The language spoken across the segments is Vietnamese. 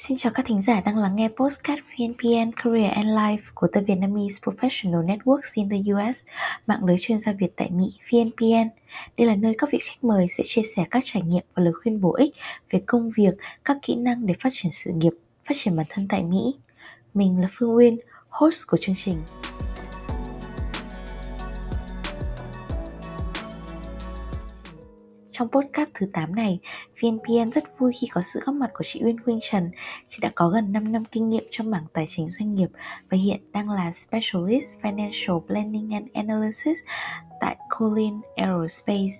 Xin chào các thính giả đang lắng nghe postcard VNPN Career and Life của The Vietnamese Professional Networks in the US, mạng lưới chuyên gia Việt tại Mỹ VNPN. Đây là nơi các vị khách mời sẽ chia sẻ các trải nghiệm và lời khuyên bổ ích về công việc, các kỹ năng để phát triển sự nghiệp, phát triển bản thân tại Mỹ. Mình là Phương Uyên, host của chương trình. Trong podcast thứ 8 này, VNPN rất vui khi có sự góp mặt của chị Uyên Khuynh Trần. Chị đã có gần 5 năm kinh nghiệm trong mảng tài chính doanh nghiệp và hiện đang là Specialist Financial Planning and Analysis tại Colin Aerospace.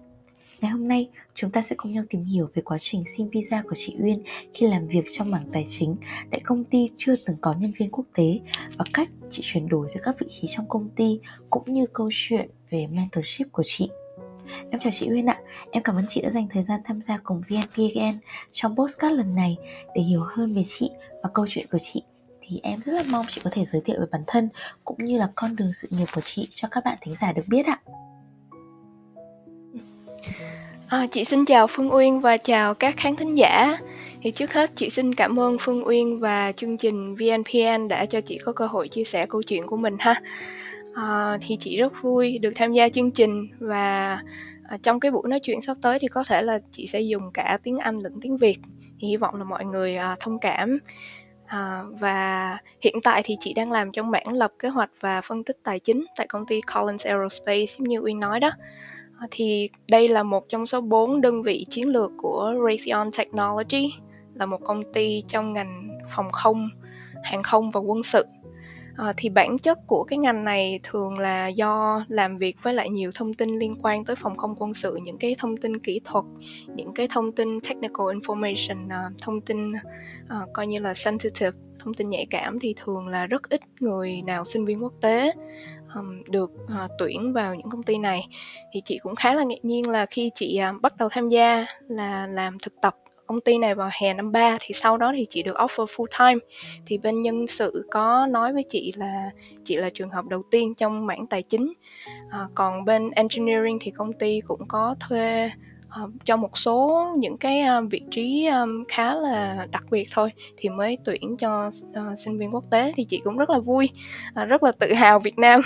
Ngày hôm nay, chúng ta sẽ cùng nhau tìm hiểu về quá trình xin visa của chị Uyên khi làm việc trong mảng tài chính tại công ty chưa từng có nhân viên quốc tế và cách chị chuyển đổi giữa các vị trí trong công ty cũng như câu chuyện về mentorship của chị. Em chào chị Uyên ạ, em cảm ơn chị đã dành thời gian tham gia cùng VNPN trong postcard lần này để hiểu hơn về chị và câu chuyện của chị thì em rất là mong chị có thể giới thiệu về bản thân cũng như là con đường sự nghiệp của chị cho các bạn thính giả được biết ạ. À, chị xin chào Phương Uyên và chào các khán thính giả. Thì trước hết chị xin cảm ơn Phương Uyên và chương trình VNPN đã cho chị có cơ hội chia sẻ câu chuyện của mình ha. À, thì chị rất vui được tham gia chương trình và à, trong cái buổi nói chuyện sắp tới thì có thể là chị sẽ dùng cả tiếng Anh lẫn tiếng Việt. Thì hy vọng là mọi người à, thông cảm. À, và hiện tại thì chị đang làm trong mảng lập kế hoạch và phân tích tài chính tại công ty Collins Aerospace như Uyên nói đó. À, thì đây là một trong số 4 đơn vị chiến lược của Raytheon Technology, là một công ty trong ngành phòng không, hàng không và quân sự à, thì bản chất của cái ngành này thường là do làm việc với lại nhiều thông tin liên quan tới phòng không quân sự những cái thông tin kỹ thuật những cái thông tin technical information à, thông tin à, coi như là sensitive thông tin nhạy cảm thì thường là rất ít người nào sinh viên quốc tế um, được uh, tuyển vào những công ty này. Thì chị cũng khá là ngạc nhiên là khi chị uh, bắt đầu tham gia là làm thực tập công ty này vào hè năm 3 thì sau đó thì chị được offer full time. Thì bên nhân sự có nói với chị là chị là trường hợp đầu tiên trong mảng tài chính. À, còn bên engineering thì công ty cũng có thuê uh, cho một số những cái uh, vị trí um, khá là đặc biệt thôi thì mới tuyển cho uh, sinh viên quốc tế thì chị cũng rất là vui uh, rất là tự hào Việt Nam.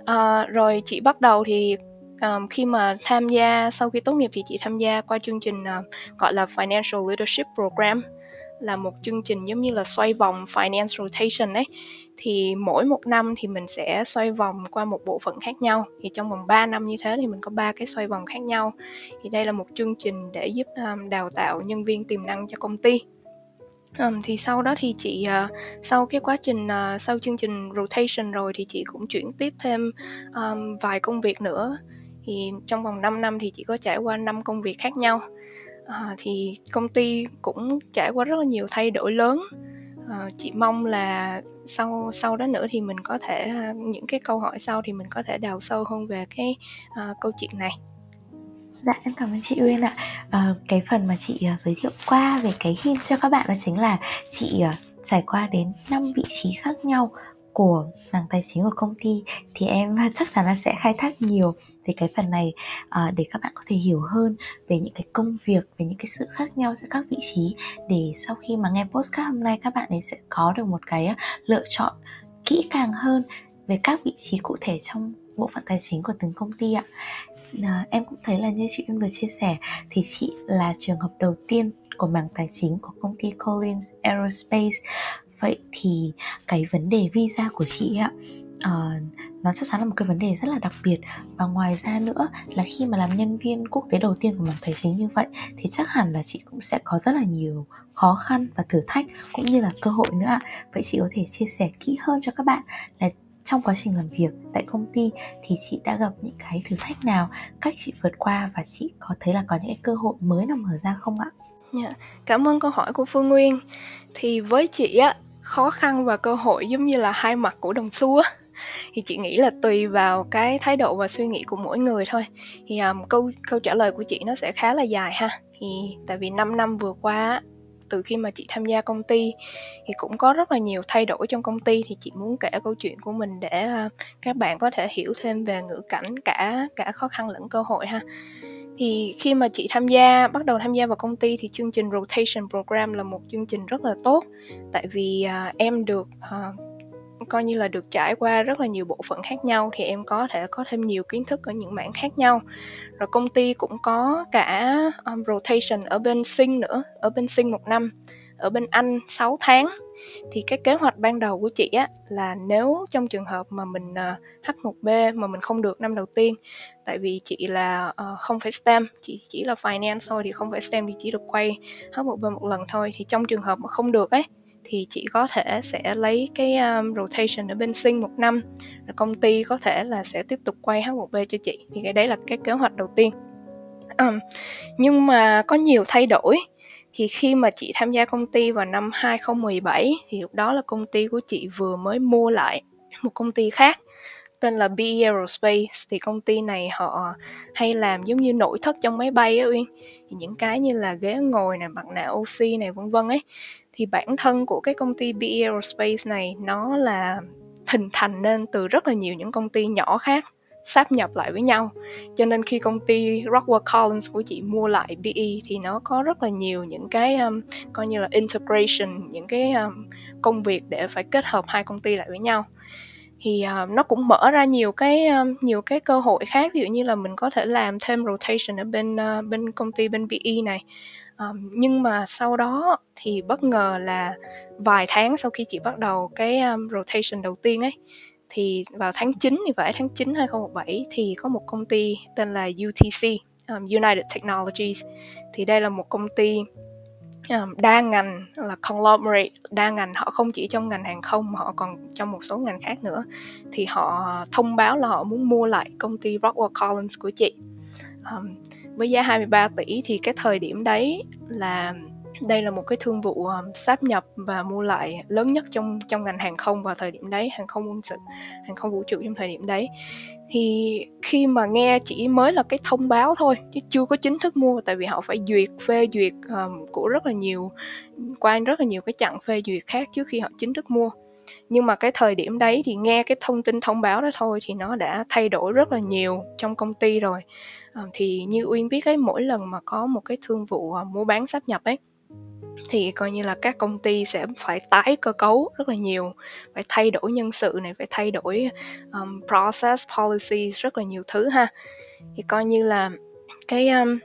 Uh, rồi chị bắt đầu thì um, khi mà tham gia sau khi tốt nghiệp thì chị tham gia qua chương trình uh, gọi là Financial Leadership Program là một chương trình giống như là xoay vòng finance rotation ấy. Thì mỗi một năm thì mình sẽ xoay vòng qua một bộ phận khác nhau. Thì trong vòng 3 năm như thế thì mình có ba cái xoay vòng khác nhau. Thì đây là một chương trình để giúp um, đào tạo nhân viên tiềm năng cho công ty. Um, thì sau đó thì chị uh, sau cái quá trình uh, sau chương trình rotation rồi thì chị cũng chuyển tiếp thêm um, vài công việc nữa thì trong vòng 5 năm thì chị có trải qua 5 công việc khác nhau. À, thì công ty cũng trải qua rất là nhiều thay đổi lớn. À, chị mong là sau sau đó nữa thì mình có thể à, những cái câu hỏi sau thì mình có thể đào sâu hơn về cái uh, câu chuyện này. Dạ em cảm ơn chị Uyên ạ. À, Cái phần mà chị uh, giới thiệu qua về cái hint cho các bạn đó chính là chị uh, trải qua đến 5 vị trí khác nhau của mảng tài chính của công ty thì em chắc chắn là sẽ khai thác nhiều về cái phần này uh, để các bạn có thể hiểu hơn về những cái công việc về những cái sự khác nhau giữa các vị trí. Để sau khi mà nghe postcard hôm nay các bạn ấy sẽ có được một cái à, lựa chọn kỹ càng hơn về các vị trí cụ thể trong bộ phận tài chính của từng công ty ạ. À, em cũng thấy là như chị em vừa chia sẻ thì chị là trường hợp đầu tiên của mảng tài chính của công ty Collins Aerospace vậy thì cái vấn đề visa của chị ạ uh, nó chắc chắn là một cái vấn đề rất là đặc biệt và ngoài ra nữa là khi mà làm nhân viên quốc tế đầu tiên của mảng tài chính như vậy thì chắc hẳn là chị cũng sẽ có rất là nhiều khó khăn và thử thách cũng như là cơ hội nữa ạ vậy chị có thể chia sẻ kỹ hơn cho các bạn là trong quá trình làm việc tại công ty thì chị đã gặp những cái thử thách nào cách chị vượt qua và chị có thấy là có những cái cơ hội mới nào mở ra không ạ Yeah. Dạ, cảm ơn câu hỏi của Phương Nguyên. Thì với chị á, khó khăn và cơ hội giống như là hai mặt của đồng xu á. Thì chị nghĩ là tùy vào cái thái độ và suy nghĩ của mỗi người thôi. Thì um, câu câu trả lời của chị nó sẽ khá là dài ha. Thì tại vì 5 năm vừa qua từ khi mà chị tham gia công ty thì cũng có rất là nhiều thay đổi trong công ty. Thì chị muốn kể câu chuyện của mình để uh, các bạn có thể hiểu thêm về ngữ cảnh cả cả khó khăn lẫn cơ hội ha thì khi mà chị tham gia bắt đầu tham gia vào công ty thì chương trình rotation program là một chương trình rất là tốt. Tại vì uh, em được uh, coi như là được trải qua rất là nhiều bộ phận khác nhau thì em có thể có thêm nhiều kiến thức ở những mảng khác nhau. Rồi công ty cũng có cả um, rotation ở bên sinh nữa ở bên sinh một năm ở bên anh 6 tháng. Thì cái kế hoạch ban đầu của chị á là nếu trong trường hợp mà mình ờ, uh, H1B mà mình không được năm đầu tiên tại vì chị là uh, không phải STEM chị chỉ là finance thôi thì không phải STEM thì chỉ được quay H1B một lần thôi. Thì trong trường hợp mà không được ấy thì chị có thể sẽ lấy cái um, rotation ở bên sinh một năm rồi công ty có thể là sẽ tiếp tục quay H1B cho chị. Thì cái đấy là cái kế hoạch đầu tiên. Um, nhưng mà có nhiều thay đổi thì khi mà chị tham gia công ty vào năm 2017 thì lúc đó là công ty của chị vừa mới mua lại một công ty khác, tên là BE Aerospace. Thì công ty này họ hay làm giống như nội thất trong máy bay á Uyên. Thì những cái như là ghế ngồi này mặt nạ oxy này vân vân ấy. Thì bản thân của cái công ty BE Aerospace này, nó là hình thành nên từ rất là nhiều những công ty nhỏ khác sáp nhập lại với nhau. Cho nên khi công ty Rockwell Collins của chị mua lại BE thì nó có rất là nhiều những cái um, coi như là integration những cái um, công việc để phải kết hợp hai công ty lại với nhau. Thì uh, nó cũng mở ra nhiều cái um, nhiều cái cơ hội khác. Ví dụ như là mình có thể làm thêm rotation ở bên uh, bên công ty bên BE này. Um, nhưng mà sau đó thì bất ngờ là vài tháng sau khi chị bắt đầu cái um, rotation đầu tiên ấy thì vào tháng 9 thì phải tháng 9 2017 thì có một công ty tên là UTC um, United Technologies. Thì đây là một công ty um, đa ngành là conglomerate đa ngành họ không chỉ trong ngành hàng không mà họ còn trong một số ngành khác nữa. Thì họ thông báo là họ muốn mua lại công ty Rockwell Collins của chị. Um, với giá 23 tỷ thì cái thời điểm đấy là đây là một cái thương vụ um, sáp nhập và mua lại lớn nhất trong trong ngành hàng không vào thời điểm đấy hàng không quân sự hàng không vũ trụ trong thời điểm đấy. Thì khi mà nghe chỉ mới là cái thông báo thôi chứ chưa có chính thức mua tại vì họ phải duyệt phê duyệt um, của rất là nhiều qua rất là nhiều cái chặng phê duyệt khác trước khi họ chính thức mua. Nhưng mà cái thời điểm đấy thì nghe cái thông tin thông báo đó thôi thì nó đã thay đổi rất là nhiều trong công ty rồi. À, thì như uyên biết ấy mỗi lần mà có một cái thương vụ mua bán sáp nhập ấy thì coi như là các công ty sẽ phải tái cơ cấu rất là nhiều phải thay đổi nhân sự này phải thay đổi um, process policies rất là nhiều thứ ha. Thì coi như là cái um,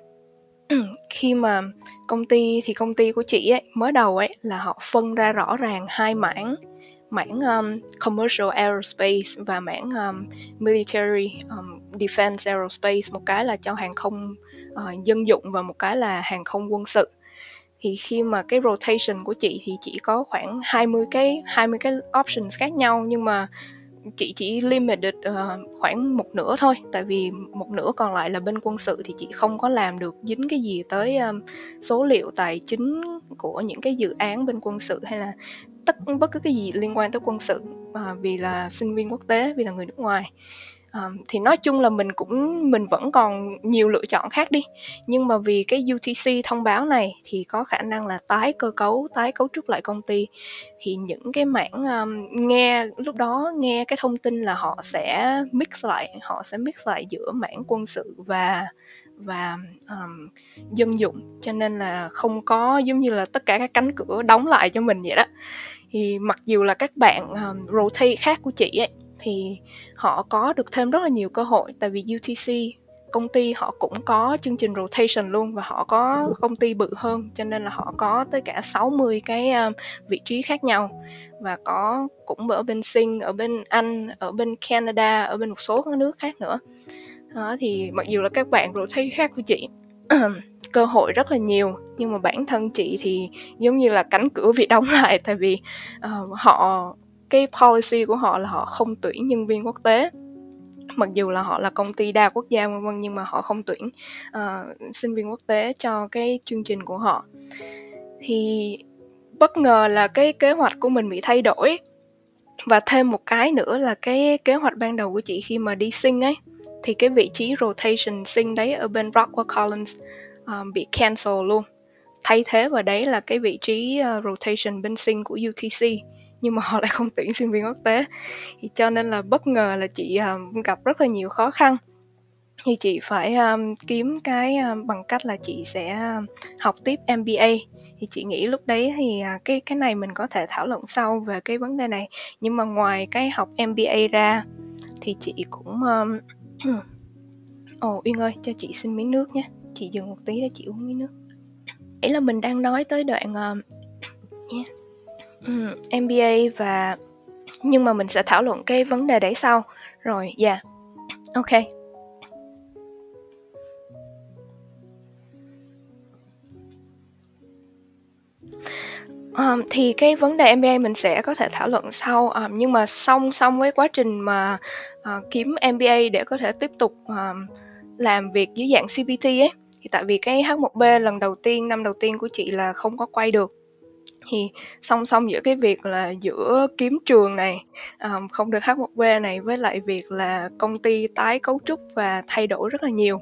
khi mà công ty thì công ty của chị ấy mới đầu ấy là họ phân ra rõ ràng hai mảng mảng um, commercial aerospace và mảng um, military um, defense aerospace một cái là cho hàng không uh, dân dụng và một cái là hàng không quân sự thì khi mà cái rotation của chị thì chỉ có khoảng 20 cái 20 cái options khác nhau nhưng mà chị chỉ limited uh, khoảng một nửa thôi. Tại vì một nửa còn lại là bên quân sự thì chị không có làm được dính cái gì tới um, số liệu tài chính của những cái dự án bên quân sự hay là tất bất cứ cái gì liên quan tới quân sự uh, vì là sinh viên quốc tế vì là người nước ngoài à, thì nói chung là mình cũng mình vẫn còn nhiều lựa chọn khác đi. Nhưng mà vì cái UTC thông báo này thì có khả năng là tái cơ cấu tái cấu trúc lại công ty. Thì những cái mảng um, nghe lúc đó nghe cái thông tin là họ sẽ mix lại họ sẽ mix lại giữa mảng quân sự và và um, dân dụng. Cho nên là không có giống như là tất cả các cánh cửa đóng lại cho mình vậy đó. Thì mặc dù là các bạn um, rotate khác của chị ấy thì họ có được thêm rất là nhiều cơ hội. Tại vì UTC công ty họ cũng có chương trình rotation luôn và họ có công ty bự hơn cho nên là họ có tới cả 60 cái ờ, vị trí khác nhau. Và có cũng ở bên Sing, ở bên Anh, ở bên Canada, ở bên một số các nước khác nữa. Đó, thì mặc dù là các bạn rotate khác của chị cơ hội rất là nhiều nhưng mà bản thân chị thì giống như là cánh cửa bị đóng lại. Tại vì uh, họ cái policy của họ là họ không tuyển nhân viên quốc tế. Mặc dù là họ là công ty đa quốc gia vân vân nhưng mà họ không tuyển uh, sinh viên quốc tế cho cái chương trình của họ. Thì bất ngờ là cái kế hoạch của mình bị thay đổi. Và thêm một cái nữa là cái kế hoạch ban đầu của chị khi mà đi sinh ấy thì cái vị trí rotation sinh đấy ở bên Rockwell Collins um, bị cancel luôn. Thay thế vào đấy là cái vị trí uh, rotation bên sinh của UTC nhưng mà họ lại không tuyển sinh viên quốc tế. Thì cho nên là bất ngờ là chị um, gặp rất là nhiều khó khăn. Thì chị phải um, kiếm cái um, bằng cách là chị sẽ um, học tiếp MBA thì chị nghĩ lúc đấy thì uh, cái cái này mình có thể thảo luận sau về cái vấn đề này. Nhưng mà ngoài cái học MBA ra thì chị cũng um... ồ Uyên ơi cho chị xin miếng nước nhé. Chị dừng một tí để chị uống miếng nước. Ấy là mình đang nói tới đoạn uh... yeah. Ừ, um, MBA và nhưng mà mình sẽ thảo luận cái vấn đề đấy sau. Rồi dạ. Yeah. ok. Um, thì cái vấn đề MBA mình sẽ có thể thảo luận sau, um, nhưng mà song song với quá trình mà uh, kiếm MBA để có thể tiếp tục um, làm việc dưới dạng CPT ấy, thì tại vì cái H1B lần đầu tiên năm đầu tiên của chị là không có quay được thì song song giữa cái việc là giữa kiếm trường này um, không được H1B này với lại việc là công ty tái cấu trúc và thay đổi rất là nhiều.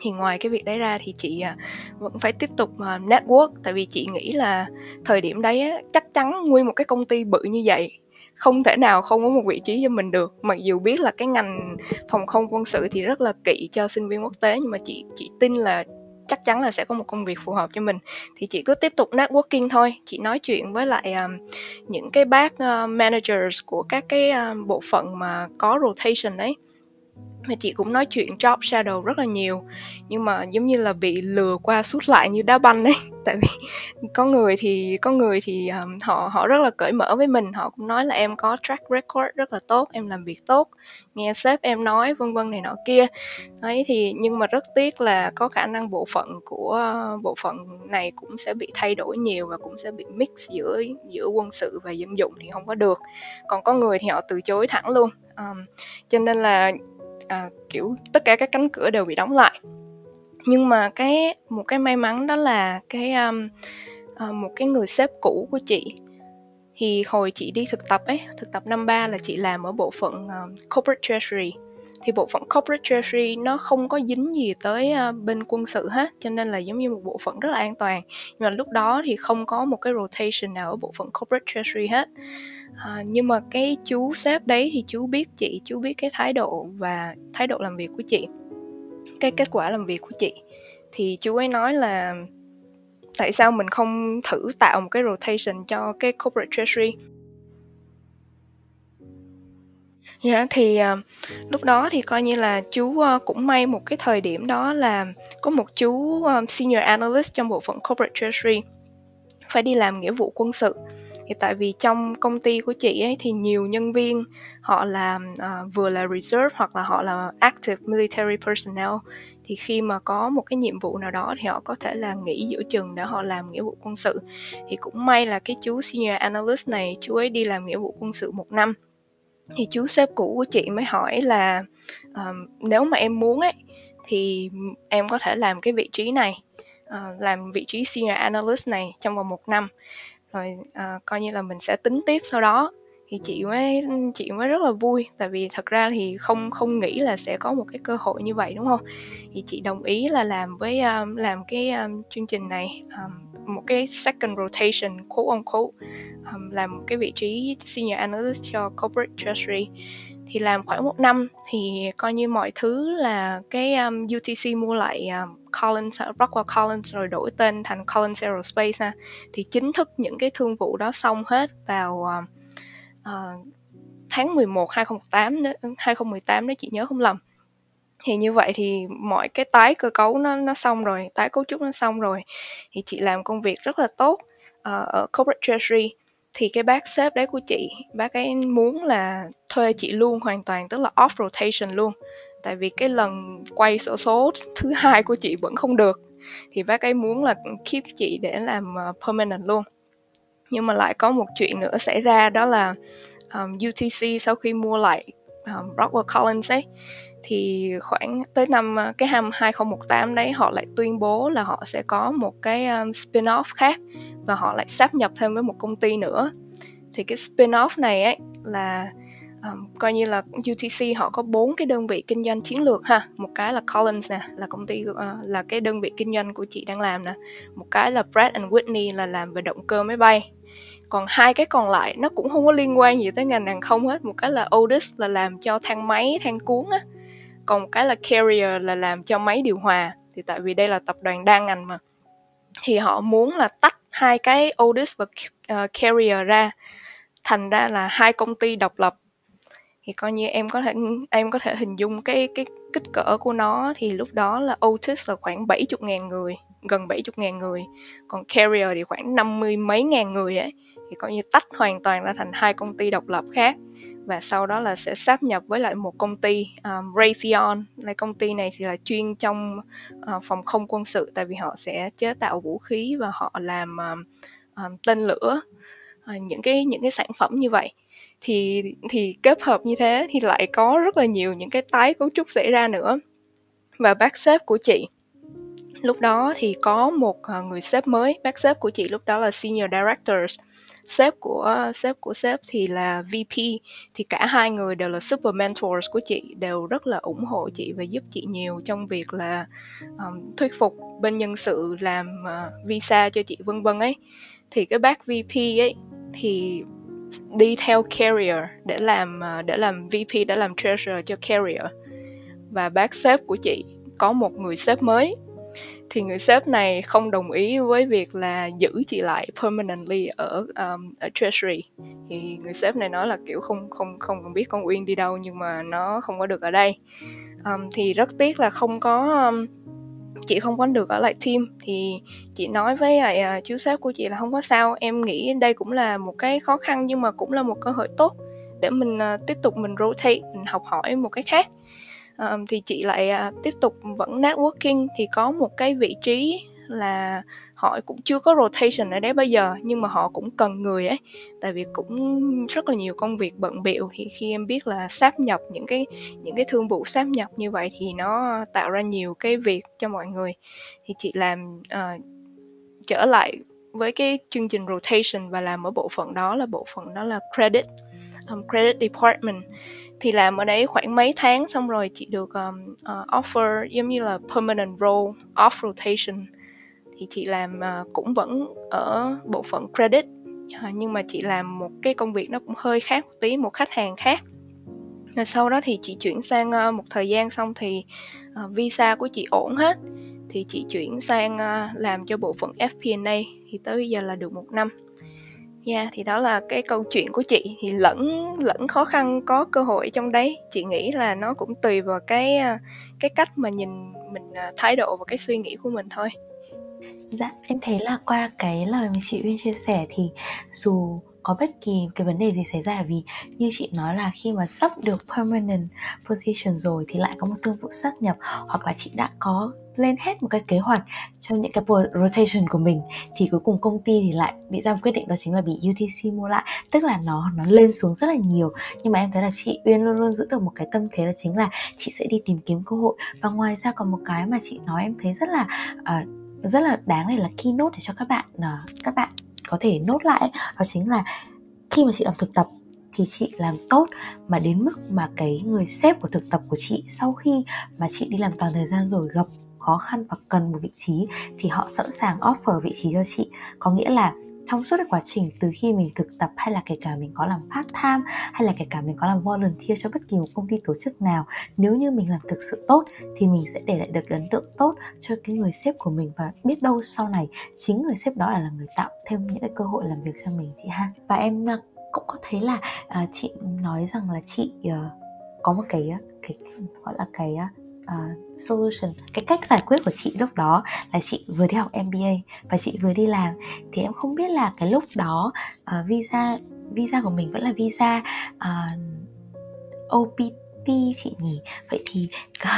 Thì ngoài cái việc đấy ra thì chị à, vẫn phải tiếp tục ờ, network. Tại vì chị nghĩ là thời điểm đấy chắc chắn nguyên một cái công ty bự như vậy không thể nào không có một vị trí cho mình được. Mặc dù biết là cái ngành phòng không quân sự thì rất là kỵ cho sinh viên quốc tế nhưng mà chị chị tin là chắc chắn là sẽ có một công việc phù hợp cho mình. Thì chị cứ tiếp tục networking thôi. Chị nói chuyện với lại um, những cái bác uh, managers của các cái uh, bộ phận mà có rotation đấy mà chị cũng nói chuyện job shadow rất là nhiều. Nhưng mà giống như là bị lừa qua suốt lại như đá banh ấy. Tại vì có người thì có người thì um, họ họ rất là cởi mở với mình. Họ cũng nói là em có track record rất là tốt em làm việc tốt nghe sếp em nói vân vân này nọ kia. Đấy thì nhưng mà rất tiếc là có khả năng bộ phận của bộ phận này cũng sẽ bị thay đổi nhiều và cũng sẽ bị mix giữa giữa quân sự và dân dụng thì không có được. Còn có người thì họ từ chối thẳng luôn. Um, cho nên là à, kiểu tất cả các cánh cửa đều bị đóng lại. Nhưng mà cái một cái may mắn đó là cái um, à, một cái người sếp cũ của chị. Thì hồi chị đi thực tập ấy thực tập năm ba là chị làm ở bộ phận uh, corporate treasury. Thì bộ phận corporate treasury nó không có dính gì tới uh, bên quân sự hết cho nên là giống như một bộ phận rất là an toàn. Nhưng mà lúc đó thì không có một cái rotation nào ở bộ phận corporate treasury hết à, nhưng mà cái chú sếp đấy thì chú biết chị chú biết cái thái độ và thái độ làm việc của chị cái kết quả làm việc của chị. Thì chú ấy nói là tại sao mình không thử tạo một cái rotation cho cái corporate treasury? Dạ yeah, thì uh, lúc đó thì coi như là chú uh, cũng may một cái thời điểm đó là có một chú uh, senior analyst trong bộ phận corporate treasury phải đi làm nghĩa vụ quân sự thì tại vì trong công ty của chị ấy thì nhiều nhân viên họ làm uh, ờ, vừa là reserve hoặc là họ là active military personnel. Thì khi mà có một cái nhiệm vụ nào đó thì họ có thể là nghỉ giữa chừng để họ làm nghĩa vụ quân sự. Thì cũng may là cái chú senior analyst này chú ấy đi làm nghĩa vụ quân sự một năm. Thì chú sếp cũ của chị mới hỏi là um, nếu mà em muốn ấy thì em có thể làm cái vị trí này uh, làm vị trí senior analyst này trong vòng một năm rồi à, coi như là mình sẽ tính tiếp sau đó. Thì chị mới chị mới rất là vui tại vì thật ra thì không không nghĩ là sẽ có một cái cơ hội như vậy đúng không? Thì chị đồng ý là làm với um, làm cái um, chương trình này um, một cái second rotation quote on quote um, làm một cái vị trí senior analyst cho corporate treasury thì làm khoảng một năm thì coi như mọi thứ là cái um, UTC mua lại um, Collins Rockwell Collins rồi đổi tên thành Collins Aerospace ha. Thì chính thức những cái thương vụ đó xong hết vào uh, uh, tháng 11 2018 đó, ừ, 2018 nếu chị nhớ không lầm. Thì như vậy thì mọi cái tái cơ cấu nó nó xong rồi tái cấu trúc nó xong rồi. Thì chị làm công việc rất là tốt uh, ở corporate treasury thì cái bác sếp đấy của chị bác ấy muốn là thuê chị luôn hoàn toàn tức là off rotation luôn. Tại vì cái lần quay sổ số thứ hai của chị vẫn không được. Thì bác ấy muốn là keep chị để làm ờ, permanent luôn. Nhưng mà lại có một chuyện nữa xảy ra đó là um, UTC sau khi mua lại um, Rockwell Collins ấy thì khoảng tới năm à, cái năm 2018 đấy họ lại tuyên bố là họ sẽ có một cái um, spin-off khác và họ lại sáp nhập thêm với một công ty nữa. Thì cái spin-off này ấy là um, coi như là UTC họ có bốn cái đơn vị kinh doanh chiến lược ha. Một cái là Collins nè là công ty uh, là cái đơn vị kinh doanh của chị đang làm nè. Một cái là Pratt and Whitney là làm về động cơ máy bay. Còn hai cái còn lại nó cũng không có liên quan gì tới ngành hàng không hết. Một cái là Otis là làm cho thang máy thang cuốn á còn một cái là carrier là làm cho máy điều hòa. Thì tại vì đây là tập đoàn đa ngành mà. Thì họ muốn là tách hai cái Otis và uh, carrier ra thành ra là hai công ty độc lập. Thì coi như em có thể em có thể hình dung cái cái kích cỡ của nó. Thì lúc đó là Otis là khoảng 70 ngàn người gần 70 ngàn người. Còn Carrier thì khoảng 50 mấy ngàn người ấy. Thì coi như tách hoàn toàn ra thành hai công ty độc lập khác và sau đó là sẽ sáp nhập với lại một công ty um, Raytheon. Là công ty này thì là chuyên trong uh, phòng không quân sự tại vì họ sẽ chế tạo vũ khí và họ làm um, um, tên lửa uh, những cái những cái sản phẩm như vậy. Thì thì kết hợp như thế thì lại có rất là nhiều những cái tái cấu trúc xảy ra nữa. Và bác sếp của chị lúc đó thì có một uh, người sếp mới. Bác sếp của chị lúc đó là senior directors sếp của sếp của sếp thì là VP thì cả hai người đều là super mentors của chị đều rất là ủng hộ chị và giúp chị nhiều trong việc là um, thuyết phục bên nhân sự làm uh, visa cho chị vân vân ấy. Thì cái bác VP ấy thì đi theo carrier để làm uh, để làm VP để làm treasurer cho carrier. Và bác sếp của chị có một người sếp mới thì người sếp này không đồng ý với việc là giữ chị lại permanently ở um, ở treasury. Thì người sếp này nói là kiểu không không không cần biết con uyên đi đâu nhưng mà nó không có được ở đây. Um, thì rất tiếc là không có um, chị không có được ở lại team. Thì chị nói với lại uh, chú sếp của chị là không có sao em nghĩ đây cũng là một cái khó khăn nhưng mà cũng là một cơ hội tốt để mình uh, tiếp tục mình rotate mình học hỏi một cái khác um, thì chị lại uh, tiếp tục vẫn networking thì có một cái vị trí là họ cũng chưa có rotation ở đấy bây giờ nhưng mà họ cũng cần người ấy. Tại vì cũng rất là nhiều công việc bận biệu thì khi em biết là sáp nhập những cái những cái thương vụ sáp nhập như vậy thì nó tạo ra nhiều cái việc cho mọi người. Thì chị làm uh, trở lại với cái chương trình rotation và làm ở bộ phận đó là bộ phận đó là credit um, credit department thì làm ở đấy khoảng mấy tháng xong rồi chị được um, uh, offer giống như là permanent role off rotation. Thì chị làm uh, cũng vẫn ở bộ phận credit uh, nhưng mà chị làm một cái công việc nó cũng hơi khác một tí một khách hàng khác. Rồi sau đó thì chị chuyển sang uh, một thời gian xong thì uh, visa của chị ổn hết. Thì chị chuyển sang uh, làm cho bộ phận FP&A thì tới bây giờ là được một năm. Yeah, thì đó là cái câu chuyện của chị thì lẫn lẫn khó khăn có cơ hội trong đấy. Chị nghĩ là nó cũng tùy vào cái à, cái cách mà nhìn mình à, thái độ và cái suy nghĩ của mình thôi. Dạ, em thấy là qua cái lời mà chị Uyên chia sẻ thì dù có bất kỳ cái vấn đề gì xảy ra vì như chị nói là khi mà sắp được permanent position rồi thì lại có một thương vụ sát nhập hoặc là chị đã có lên hết một cái kế hoạch cho những cái rotation của mình thì cuối cùng công ty thì lại bị ra một quyết định đó chính là bị UTC mua lại. Tức là nó nó lên xuống rất là nhiều. Nhưng mà em thấy là chị Uyên luôn luôn giữ được một cái tâm thế là chính là chị sẽ đi tìm kiếm cơ hội. Và ngoài ra còn một cái mà chị nói em thấy rất là uh, rất là đáng này là keynote để cho các bạn uh, các bạn có thể nốt lại đó chính là khi mà chị làm thực tập thì chị làm tốt mà đến mức mà cái người sếp của thực tập của chị sau khi mà chị đi làm toàn thời gian rồi gặp khó khăn và cần một vị trí thì họ sẵn sàng offer vị trí cho chị. Có nghĩa là trong suốt cái quá trình từ khi mình thực tập hay là kể cả mình có làm part time hay là kể cả mình có làm volunteer cho bất kỳ một công ty tổ chức nào nếu như mình làm thực sự tốt thì mình sẽ để lại được ấn tượng tốt cho cái người sếp của mình và biết đâu sau này chính người sếp đó là người tạo thêm những cái cơ hội làm việc cho mình chị ha. Và em à, cũng có thấy là uh, chị nói rằng là chị uh, có một cái cái gọi là cái à, uh, solution. Cái cách giải quyết của chị lúc đó là chị vừa đi học MBA và chị vừa đi làm. Thì em không biết là cái lúc đó uh, visa visa của mình vẫn là visa à, uh, OPT chị nhỉ? Vậy thì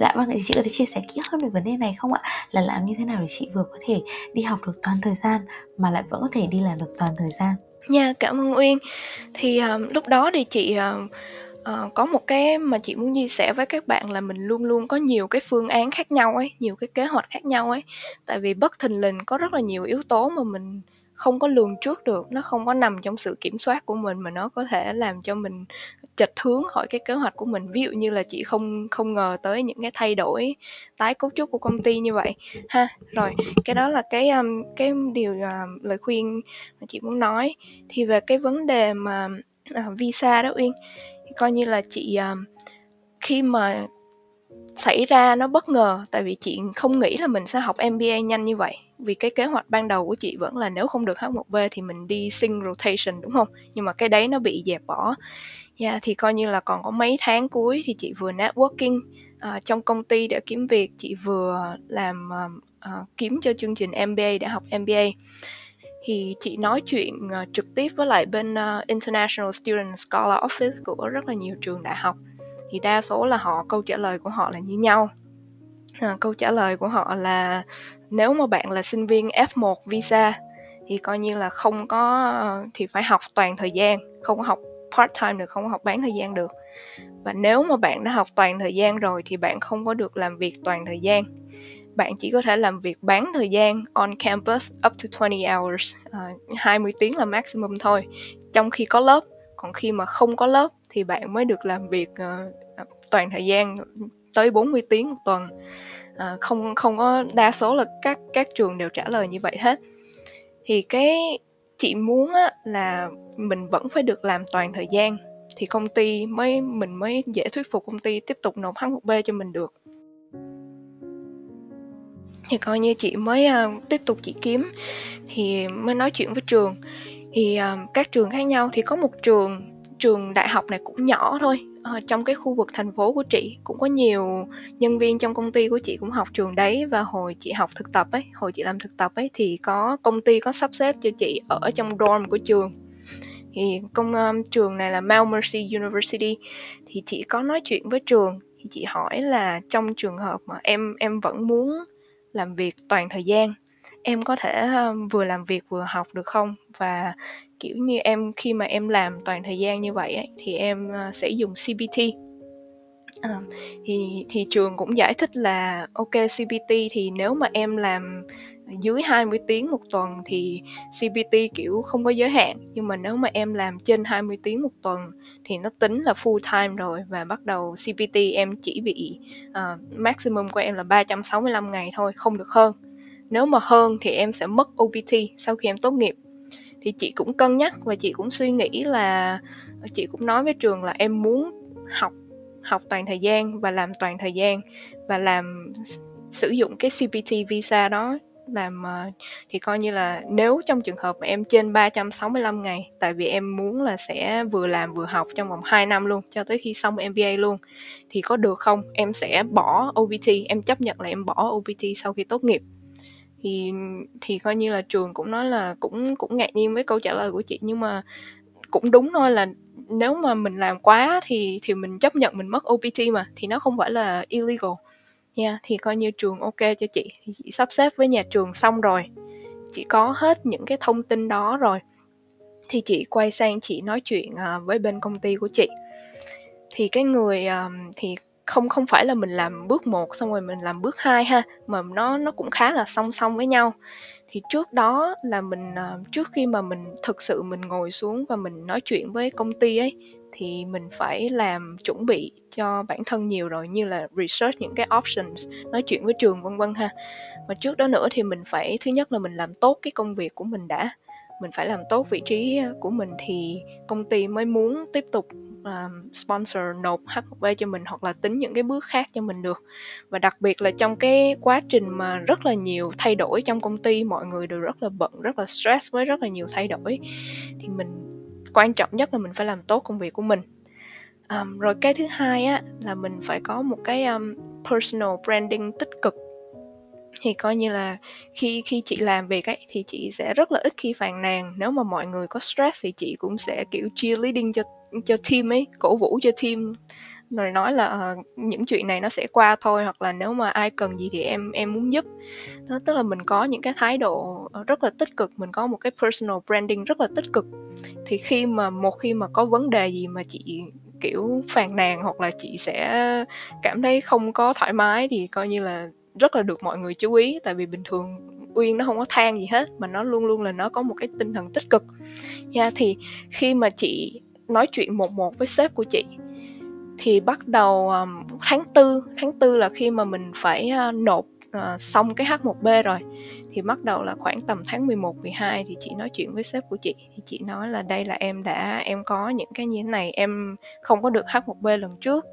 dạ vâng chị có thể chia sẻ kỹ hơn về vấn đề này không ạ? Là làm như thế nào để chị vừa có thể đi học được toàn thời gian mà lại vẫn có thể đi làm được toàn thời gian? Nha yeah, cảm ơn uyên. Thì uh, lúc đó thì chị uh, Ờ, có một cái mà chị muốn chia sẻ với các bạn là mình luôn luôn có nhiều cái phương án khác nhau ấy, nhiều cái kế hoạch khác nhau ấy. Tại vì bất thình lình có rất là nhiều yếu tố mà mình không có lường trước được, nó không có nằm trong sự kiểm soát của mình mà nó có thể làm cho mình chệch hướng khỏi cái kế hoạch của mình. Ví dụ như là chị không không ngờ tới những cái thay đổi tái cấu trúc của công ty như vậy ha. Rồi, cái đó là cái um, cái điều uh, lời khuyên mà chị muốn nói. Thì về cái vấn đề mà uh, visa đó Uyên coi như là chị um, khi mà xảy ra nó bất ngờ tại vì chị không nghĩ là mình sẽ học MBA nhanh như vậy. Vì cái kế hoạch ban đầu của chị vẫn là nếu không được H1B thì mình đi sing rotation đúng không? Nhưng mà cái đấy nó bị dẹp bỏ. Yeah, thì coi như là còn có mấy tháng cuối thì chị vừa networking uh, trong công ty để kiếm việc chị vừa làm uh, uh, kiếm cho chương trình MBA để học MBA thì chị nói chuyện uh, trực tiếp với lại bên uh, International Student Scholar Office của rất là nhiều trường đại học. Thì đa số là họ câu trả lời của họ là như nhau. À, câu trả lời của họ là nếu mà bạn là sinh viên F1 visa thì coi như là không có thì phải học toàn thời gian không có học part time được không có học bán thời gian được. Và nếu mà bạn đã học toàn thời gian rồi thì bạn không có được làm việc toàn thời gian bạn chỉ có thể làm việc bán thời gian on campus up to 20 hours ờ, uh, 20 tiếng là maximum thôi. Trong khi có lớp còn khi mà không có lớp thì bạn mới được làm việc uh, toàn thời gian tới 40 tiếng một tuần. Uh, không không có đa số là các các trường đều trả lời như vậy hết. Thì cái chị muốn á, là mình vẫn phải được làm toàn thời gian thì công ty mới mình mới dễ thuyết phục công ty tiếp tục nộp H1B cho mình được thì coi như chị mới uh, tiếp tục chị kiếm thì mới nói chuyện với trường. Thì uh, các trường khác nhau thì có một trường trường đại học này cũng nhỏ thôi. Uh, trong cái khu vực thành phố của chị cũng có nhiều nhân viên trong công ty của chị cũng học trường đấy. Và hồi chị học thực tập ấy hồi chị làm thực tập ấy thì có công ty có sắp xếp cho chị ở trong dorm của trường. Thì công um, trường này là Mount Mercy University. Thì chị có nói chuyện với trường thì chị hỏi là trong trường hợp mà em em vẫn muốn làm việc toàn thời gian. Em có thể ờ, vừa làm việc vừa học được không? Và kiểu như em khi mà em làm toàn thời gian như vậy ấy, thì em ờ, sẽ dùng CBT à, ờ, thì thì trường cũng giải thích là ok CBT thì nếu mà em làm dưới 20 tiếng một tuần thì cpt kiểu không có giới hạn. Nhưng mà nếu mà em làm trên 20 tiếng một tuần thì nó tính là full time rồi và bắt đầu cpt em chỉ bị uh, maximum của em là 365 ngày thôi không được hơn. Nếu mà hơn thì em sẽ mất OPT sau khi em tốt nghiệp. Thì chị cũng cân nhắc và chị cũng suy nghĩ là chị cũng nói với trường là em muốn học học toàn thời gian và làm toàn thời gian và làm sử dụng cái CPT visa đó làm uh, thì coi như là nếu trong trường hợp mà em trên 365 ngày tại vì em muốn là sẽ vừa làm vừa học trong vòng 2 năm luôn cho tới khi xong MBA luôn thì có được không? Em sẽ bỏ OPT em chấp nhận là em bỏ OPT sau khi tốt nghiệp. Thì thì coi như là trường cũng nói là cũng cũng ngạc nhiên với câu trả lời của chị nhưng mà cũng đúng thôi là nếu mà mình làm quá thì thì mình chấp nhận mình mất OPT mà thì nó không phải là illegal nha yeah, thì coi như trường ok cho chị. Thì chị sắp xếp với nhà trường xong rồi. Chị có hết những cái thông tin đó rồi. Thì chị quay sang chị nói chuyện uh, với bên công ty của chị. Thì cái người uh, thì không không phải là mình làm bước một xong rồi mình làm bước hai ha mà nó nó cũng khá là song song với nhau. Thì trước đó là mình à, trước khi mà mình thực sự mình ngồi xuống và mình nói chuyện với công ty ấy thì mình phải làm chuẩn bị cho bản thân nhiều rồi như là research những cái options nói chuyện với trường vân vân ha. Và trước đó nữa thì mình phải thứ nhất là mình làm tốt cái công việc của mình đã. Mình phải làm tốt vị trí của mình thì công ty mới muốn tiếp tục uh, sponsor nộp H1B cho mình hoặc là tính những cái bước khác cho mình được. Và đặc biệt là trong cái quá trình mà rất là nhiều thay đổi trong công ty mọi người đều rất là bận rất là stress với rất là nhiều thay đổi thì mình quan trọng nhất là mình phải làm tốt công việc của mình. Um, rồi cái thứ hai á là mình phải có một cái um, personal branding tích cực. Thì coi như là khi khi chị làm việc ấy thì chị sẽ rất là ít khi phàn nàn. Nếu mà mọi người có stress thì chị cũng sẽ kiểu cheerleading cho cho team ấy cổ vũ cho team. Rồi nói là uh, những chuyện này nó sẽ qua thôi hoặc là nếu mà ai cần gì thì em em muốn giúp. Đó tức là mình có những cái thái độ rất là tích cực. Mình có một cái personal branding rất là tích cực thì khi mà một khi mà có vấn đề gì mà chị kiểu phàn nàn hoặc là chị sẽ cảm thấy không có thoải mái thì coi như là rất là được mọi người chú ý. Tại vì bình thường uyên nó không có than gì hết mà nó luôn luôn là nó có một cái tinh thần tích cực. Nha yeah, thì khi mà chị nói chuyện một một với sếp của chị thì bắt đầu um, tháng tư tháng tư là khi mà mình phải uh, nộp uh, xong cái H1B rồi thì bắt đầu là khoảng tầm tháng 11 12 thì chị nói chuyện với sếp của chị. Thì chị nói là đây là em đã em có những cái như thế này em không có được H1B lần trước.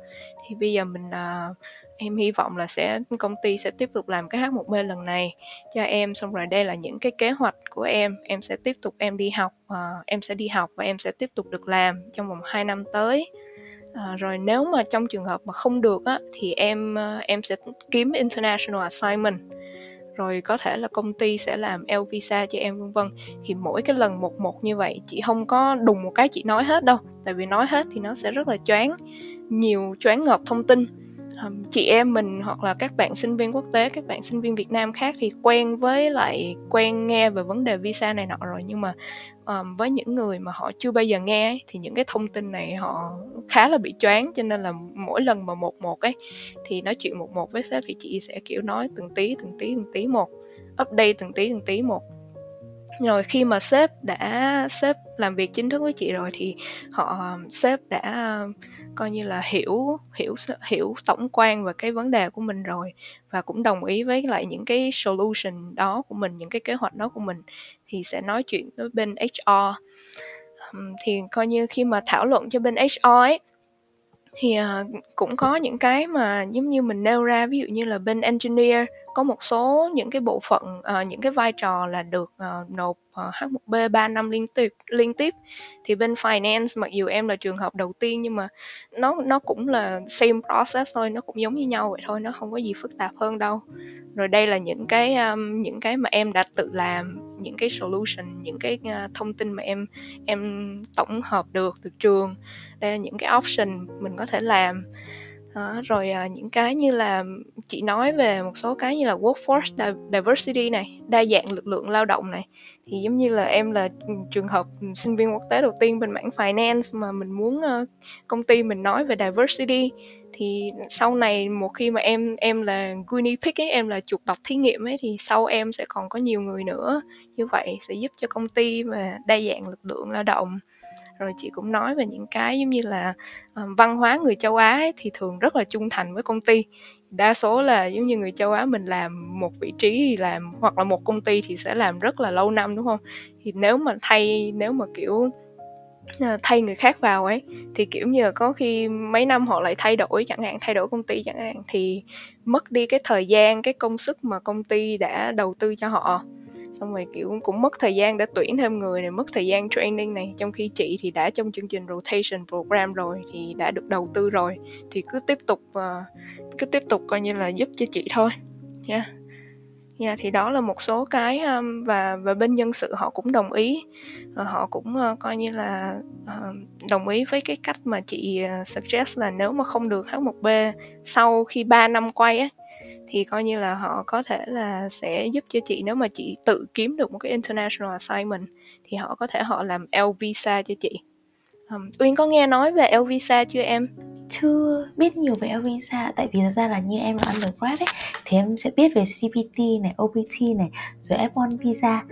Thì bây giờ mình uh, em hy vọng là sẽ công ty sẽ tiếp tục làm cái H1B lần này cho em. Xong rồi đây là những cái kế hoạch của em. Em sẽ tiếp tục em đi học uh, em sẽ đi học và em sẽ tiếp tục được làm trong vòng 2 năm tới. À, rồi nếu mà trong trường hợp mà không được á thì em à, em sẽ kiếm international assignment rồi có thể là công ty sẽ làm L visa cho em, vân vân. Thì mỗi cái lần một một như vậy, chị không có đùng một cái chị nói hết đâu. Tại vì nói hết thì nó sẽ rất là choáng, nhiều choáng ngợp thông tin. Chị em mình hoặc là các bạn sinh viên quốc tế, các bạn sinh viên Việt Nam khác thì quen với lại quen nghe về vấn đề visa này nọ rồi. Nhưng mà um, với những người mà họ chưa bao giờ nghe ấy, thì những cái thông tin này họ khá là bị choáng cho nên là mỗi lần mà một một ấy thì nói chuyện một một với sếp thì chị sẽ kiểu nói từng tí từng tí từng tí một update từng tí từng tí một rồi khi mà sếp đã, sếp làm việc chính thức với chị rồi thì họ, sếp đã, coi như là hiểu hiểu hiểu tổng quan về cái vấn đề của mình rồi và cũng đồng ý với lại những cái solution đó của mình, những cái kế hoạch đó của mình thì sẽ nói chuyện với bên HR thì coi như khi mà thảo luận cho bên HR ấy, thì à, cũng có những cái mà giống như mình nêu ra, ví dụ như là bên engineer có một số những cái bộ phận uh, những cái vai trò là được uh, nộp uh, H1B 3 năm liên tiếp liên tiếp. Thì bên finance mặc dù em là trường hợp đầu tiên nhưng mà nó nó cũng là same process thôi nó cũng giống như nhau vậy thôi nó không có gì phức tạp hơn đâu. Rồi đây là những cái um, những cái mà em đã tự làm những cái solution những cái uh, thông tin mà em em tổng hợp được từ trường. Đây là những cái option mình có thể làm đó, rồi à, những cái như là chị nói về một số cái như là workforce diversity này đa dạng lực lượng lao động này. Thì giống như là em là ừ, trường hợp ừ, sinh viên quốc tế đầu tiên bên mảng finance mà mình muốn uh, công ty mình nói về diversity thì sau này một khi mà em em là guinea pig ấy em là chuột bạch thí nghiệm ấy thì sau em sẽ còn có nhiều người nữa. Như vậy sẽ giúp cho công ty mà đa dạng lực lượng lao động rồi chị cũng nói về những cái giống như là um, văn hóa người châu Á ấy, thì thường rất là trung thành với công ty. Đa số là giống như người châu Á mình làm một vị trí thì làm hoặc là một công ty thì sẽ làm rất là lâu năm đúng không? Thì nếu mà thay nếu mà kiểu ờ, thay người khác vào ấy thì kiểu như là có khi mấy năm họ lại thay đổi chẳng hạn thay đổi công ty chẳng hạn thì mất đi cái thời gian cái công sức mà công ty đã đầu tư cho họ xong rồi kiểu cũng mất thời gian để tuyển thêm người này mất thời gian training này. Trong khi chị thì đã trong chương trình rotation program rồi thì đã được đầu tư rồi. Thì cứ tiếp tục uh, cứ tiếp tục coi như là giúp cho chị thôi. Nha. Yeah. yeah, thì đó là một số cái um, và và bên nhân sự họ cũng đồng ý. Uh, họ cũng uh, coi như là uh, đồng ý với cái cách mà chị uh, suggest là nếu mà không được H1B sau khi 3 năm quay á thì coi như là họ có thể là sẽ giúp cho chị nếu mà chị tự kiếm được một cái international assignment thì họ có thể họ làm L visa cho chị um, Uyên có nghe nói về L visa chưa em? Chưa biết nhiều về L visa tại vì thật ra là như em là undergrad ấy thì em sẽ biết về CPT này, OPT này rồi F1 visa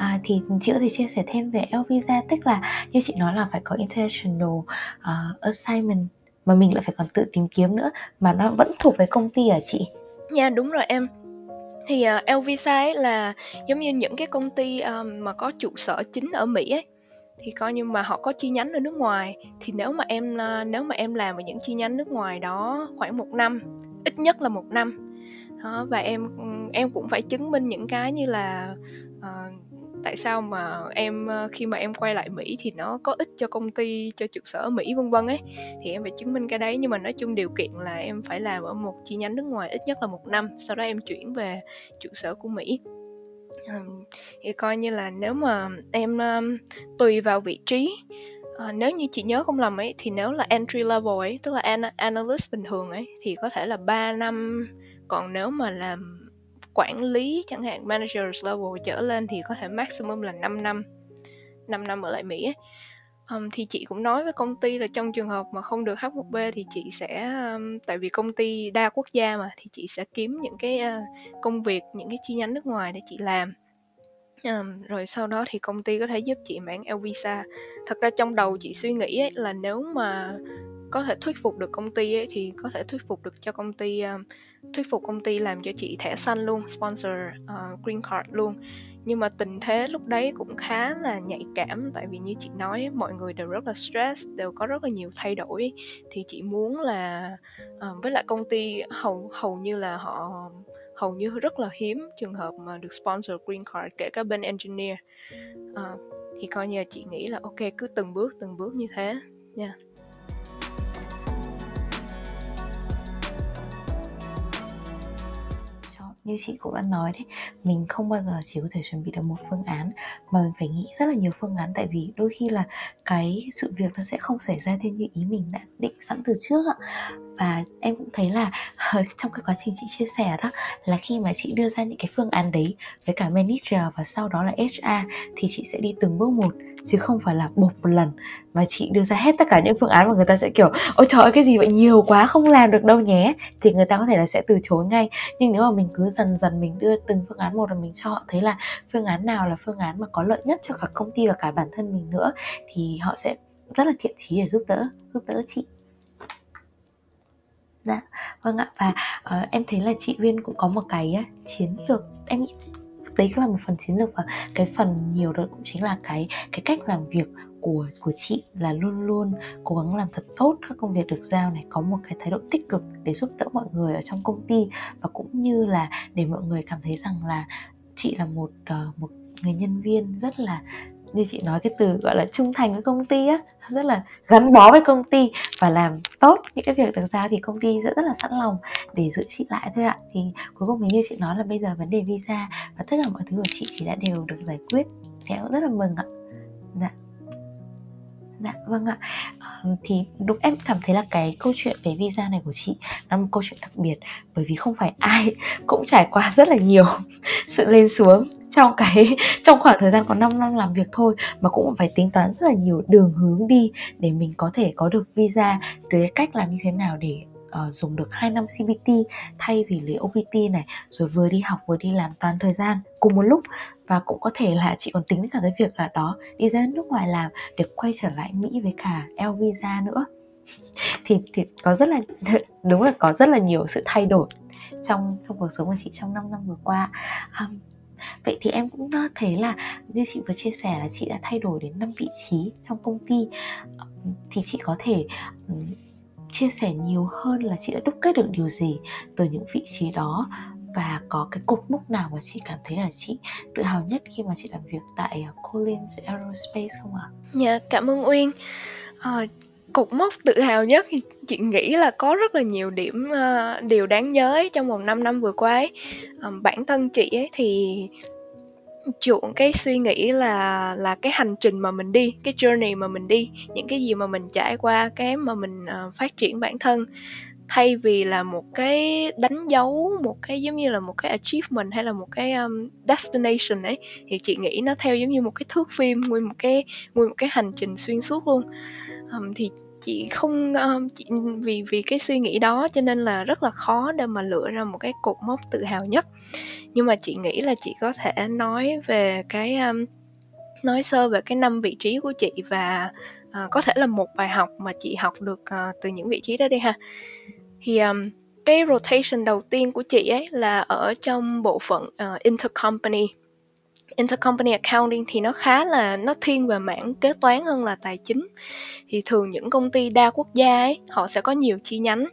À, thì chị có thể chia sẻ thêm về L visa tức là như chị nói là phải có international uh, assignment mà mình lại phải còn tự tìm kiếm nữa mà nó vẫn thuộc về công ty à chị? Nha, đúng rồi em. Thì, uh, Elvisa ấy là giống như những cái công ty, um, mà có trụ sở chính ở Mỹ ấy, thì coi như mà họ có chi nhánh ở nước ngoài, thì nếu mà em, ờ, nếu mà em làm ở những chi nhánh nước ngoài đó khoảng một năm, ít nhất là một năm, đó, và em, ừ, em cũng phải chứng minh những cái như là, uh, tại sao mà em ờ, khi mà em quay lại Mỹ thì nó có ích cho công ty cho trụ sở ở Mỹ vân vân ấy. Thì em phải chứng minh cái đấy nhưng mà nói chung điều kiện là em phải làm ở một chi nhánh nước ngoài ít nhất là một năm sau đó em chuyển về trụ sở của Mỹ. Thì coi như là nếu mà em um, tùy vào vị trí À, nếu như chị nhớ không lầm ấy thì nếu là entry level ấy tức là an- analyst bình thường ấy thì có thể là 3 năm. Còn nếu mà làm quản lý chẳng hạn managers level trở lên thì có thể maximum là 5 năm 5 năm ở lại Mỹ ấy. Um, thì chị cũng nói với công ty là trong trường hợp mà không được H1B thì chị sẽ um, tại vì công ty đa quốc gia mà thì chị sẽ kiếm những cái uh, công việc những cái chi nhánh nước ngoài để chị làm um, rồi sau đó thì công ty có thể giúp chị mảng L visa thật ra trong đầu chị suy nghĩ ấy, là nếu mà có thể thuyết phục được công ty ấy, thì có thể thuyết phục được cho công ty um, thuyết phục công ty làm cho chị thẻ xanh luôn sponsor uh, green card luôn. Nhưng mà tình thế lúc đấy cũng khá là nhạy cảm tại vì như chị nói mọi người đều rất là stress đều có rất là nhiều thay đổi. Thì chị muốn là uh, với lại công ty hầu hầu như là họ hầu như rất là hiếm trường hợp mà được sponsor green card kể cả bên engineer. Uh, thì coi như là chị nghĩ là ok cứ từng bước từng bước như thế nha. yeah. Như chị cũng đã nói đấy, mình không bao giờ chỉ có thể chuẩn bị được một phương án mà mình phải nghĩ rất là nhiều phương án, tại vì đôi khi là cái sự việc nó sẽ không xảy ra theo như ý mình đã định sẵn từ trước ạ. Và em cũng thấy là trong cái quá trình chị chia sẻ đó, là khi mà chị đưa ra những cái phương án đấy với cả manager và sau đó là HR thì chị sẽ đi từng bước một, chứ không phải là bột một lần. Mà chị đưa ra hết tất cả những phương án mà người ta sẽ kiểu, ôi trời ơi, cái gì vậy? Nhiều quá, không làm được đâu nhé. Thì người ta có thể là sẽ từ chối ngay. Nhưng nếu mà mình cứ dần dần mình đưa từng phương án một là mình cho họ thấy là phương án nào là phương án mà có có lợi nhất cho cả công ty và cả bản thân mình nữa thì họ sẽ rất là thiện chí để giúp đỡ giúp đỡ chị. Dạ vâng ạ. Và uh, em thấy là chị Viên cũng có một cái uh, chiến lược. Em nghĩ đấy là một phần chiến lược và cái phần nhiều đó cũng chính là cái cái cách làm việc của của chị là luôn luôn cố gắng làm thật tốt các công việc được giao này có một cái thái độ tích cực để giúp đỡ mọi người ở trong công ty và cũng như là để mọi người cảm thấy rằng là chị là một uh, một người nhân viên rất là, như chị nói cái từ gọi là trung thành với công ty á, rất là gắn bó với công ty và làm tốt những cái việc được giao thì công ty sẽ rất là sẵn lòng để giữ chị lại thôi ạ. Thì cuối cùng như chị nói là bây giờ vấn đề visa và tất cả mọi thứ của chị thì đã đều được giải quyết. Thì em cũng rất là mừng ạ. Dạ. Dạ vâng ạ. Ờ, thì đúng, em cảm thấy là cái câu chuyện về visa này của chị là một câu chuyện đặc biệt, Bởi vì không phải ai cũng trải qua rất là nhiều sự lên xuống trong cái trong khoảng thời gian có 5 năm làm việc thôi, mà cũng phải tính toán rất là nhiều đường hướng đi để mình có thể có được visa, từ cái cách làm như thế nào để uh, dùng được 2 năm CBT thay vì lấy OPT này rồi vừa đi học vừa đi làm toàn thời gian cùng một lúc. Và cũng có thể là chị còn tính cả cái việc là đó đi ra nước ngoài làm để quay trở lại Mỹ với cả L visa nữa. Thì thì có rất là đúng là có rất là nhiều sự thay đổi trong trong cuộc sống của chị trong 5 năm vừa qua. Um, vậy thì em cũng thấy là như chị vừa chia sẻ là chị đã thay đổi đến 5 vị trí trong công ty. Thì chị có thể chia sẻ nhiều hơn là chị đã đúc kết được điều gì từ những vị trí đó và có cái cột mốc nào mà chị cảm thấy là chị tự hào nhất khi mà chị làm việc tại à, Collins Aerospace không ạ? Dạ, cảm ơn Uyên. À, cột mốc tự hào nhất thì chị nghĩ là có rất là nhiều điểm uh, điều đáng nhớ trong vòng 5 năm vừa qua ấy. Um, bản thân chị ấy thì chuộng cái suy nghĩ là là cái hành trình mà mình đi cái journey mà mình đi những cái gì mà mình trải qua cái mà mình uh, phát triển bản thân. Thay vì là một cái đánh dấu một cái giống như là một cái achievement hay là một cái um, destination ấy thì chị nghĩ nó theo giống như một cái thước phim nguyên một cái nguyên một cái hành trình xuyên suốt luôn. Um, thì chị không um, chị, vì vì cái suy nghĩ đó cho nên là rất là khó để mà lựa ra một cái cột mốc tự hào nhất nhưng mà chị nghĩ là chị có thể nói về cái um, nói sơ về cái năm vị trí của chị và uh, có thể là một bài học mà chị học được uh, từ những vị trí đó đi ha. Thì um, cái rotation đầu tiên của chị ấy là ở trong bộ phận uh, intercompany. Intercompany accounting thì nó khá là nó thiên về mảng kế toán hơn là tài chính. Thì thường những công ty đa quốc gia ấy họ sẽ có nhiều chi nhánh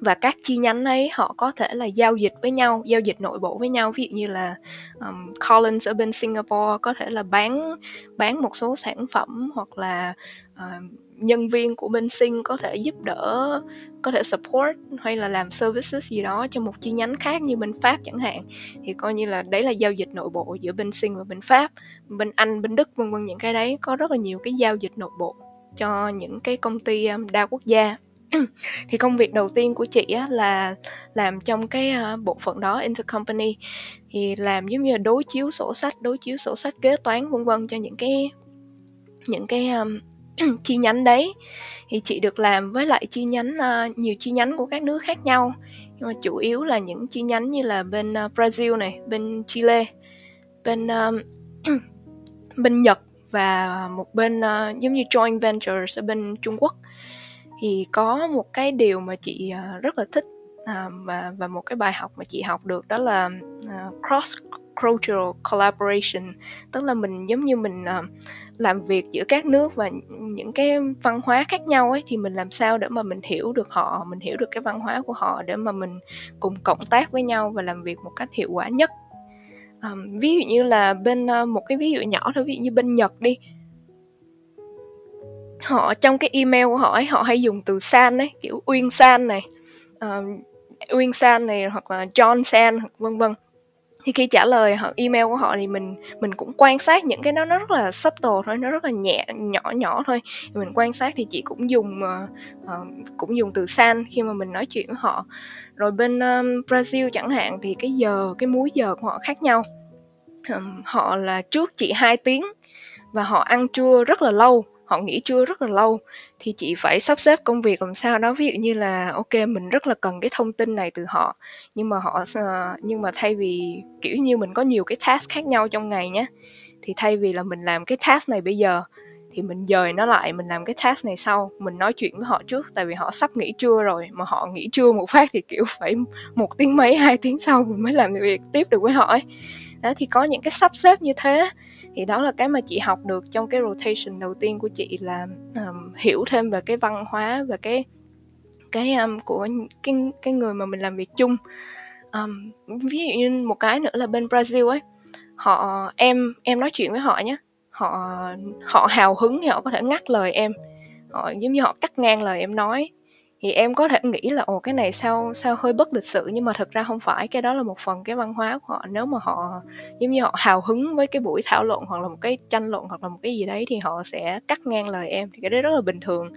và các chi nhánh ấy họ có thể là giao dịch với nhau giao dịch nội bộ với nhau. Ví dụ như là um, Collins ở bên Singapore có thể là bán bán một số sản phẩm hoặc là uh, nhân viên của bên Sing có thể giúp đỡ có thể support hay là làm services gì đó cho một chi nhánh khác như bên Pháp chẳng hạn. Thì coi như là đấy là giao dịch nội bộ giữa bên Sing và bên Pháp. Bên Anh bên Đức vân vân những cái đấy. Có rất là nhiều cái giao dịch nội bộ cho những cái công ty đa quốc gia thì công việc đầu tiên của chị á, là làm trong cái uh, bộ phận đó intercompany. Thì làm giống như là đối chiếu sổ sách đối chiếu sổ sách kế toán vân vân cho những cái những cái um, chi nhánh đấy. Thì chị được làm với lại chi nhánh uh, nhiều chi nhánh của các nước khác nhau. Nhưng mà chủ yếu là những chi nhánh như là bên uh, Brazil này bên Chile bên um, bên Nhật và một bên uh, giống như joint ventures ở bên Trung Quốc thì có một cái điều mà chị ờ, rất là thích à, và và một cái bài học mà chị học được đó là ờ, cross cultural collaboration. Tức là mình giống như mình ờ, làm việc giữa các nước và những cái văn hóa khác nhau ấy thì mình làm sao để mà mình hiểu được họ mình hiểu được cái văn hóa của họ để mà mình cùng cộng tác với nhau và làm việc một cách hiệu quả nhất. Um, ví dụ như là bên uh, một cái ví dụ nhỏ thôi ví dụ như bên nhật đi họ trong cái email của họ ấy họ hay dùng từ san ấy kiểu uyên san này uh, uyên san này hoặc là john san vân vân. Thì khi trả lời họ email của họ thì mình mình cũng quan sát những cái đó nó rất là subtle thôi nó rất là nhẹ nhỏ nhỏ thôi. Mình quan sát thì chị cũng dùng uh, uh, cũng dùng từ san khi mà mình nói chuyện với họ. Rồi bên um, Brazil chẳng hạn thì cái giờ cái múi giờ của họ khác nhau. Um, họ là trước chị 2 tiếng và họ ăn trưa rất là lâu họ nghỉ trưa rất là lâu, thì chị phải sắp xếp công việc làm sao đó. Ví dụ như là, ok, mình rất là cần cái thông tin này từ họ, nhưng mà họ ờ, nhưng mà thay vì, kiểu như, mình có nhiều cái task khác nhau trong ngày nhé thì thay vì là mình làm cái task này bây giờ, thì mình dời nó lại, mình làm cái task này sau, mình nói chuyện với họ trước. Tại vì họ sắp nghỉ trưa rồi, mà họ nghỉ trưa một phát thì, kiểu, phải một tiếng mấy, hai tiếng sau mình mới làm việc tiếp được với họ ấy. Đó, thì có những cái sắp xếp như thế thì đó là cái mà chị học được trong cái rotation đầu tiên của chị là um, hiểu thêm về cái văn hóa và cái cái um, của cái cái người mà mình làm việc chung. Um, ví dụ như một cái nữa là bên Brazil ấy họ em em nói chuyện với họ nhé họ họ hào hứng thì họ có thể ngắt lời em họ giống như họ cắt ngang lời em nói thì em có thể nghĩ là ồ cái này sao sao hơi bất lịch sự nhưng mà thật ra không phải. Cái đó là một phần cái văn hóa của họ. Nếu mà họ giống như họ hào hứng với cái buổi thảo luận hoặc là một cái tranh luận hoặc là một cái gì đấy thì họ sẽ cắt ngang lời em. Thì cái đấy rất là bình thường.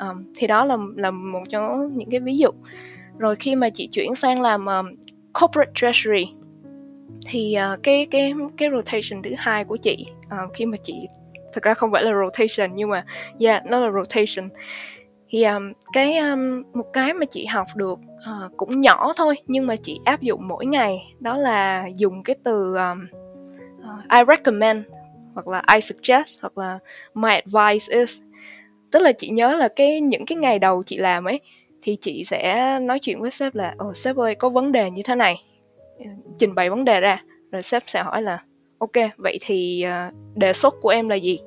Um, thì đó là là một trong những cái ví dụ. Rồi khi mà chị chuyển sang làm um, corporate treasury thì uh, cái cái cái rotation thứ hai của chị uh, khi mà chị thực ra không phải là rotation nhưng mà yeah nó là rotation thì um, cái um, một cái mà chị học được uh, cũng nhỏ thôi nhưng mà chị áp dụng mỗi ngày đó là dùng cái từ um, uh, I recommend hoặc là I suggest hoặc là my advice is. Tức là chị nhớ là cái những cái ngày đầu chị làm ấy thì chị sẽ nói chuyện với sếp là ồ sếp ơi có vấn đề như thế này. Ờ, trình bày vấn đề ra rồi sếp sẽ hỏi là ok vậy thì uh, đề xuất của em là gì?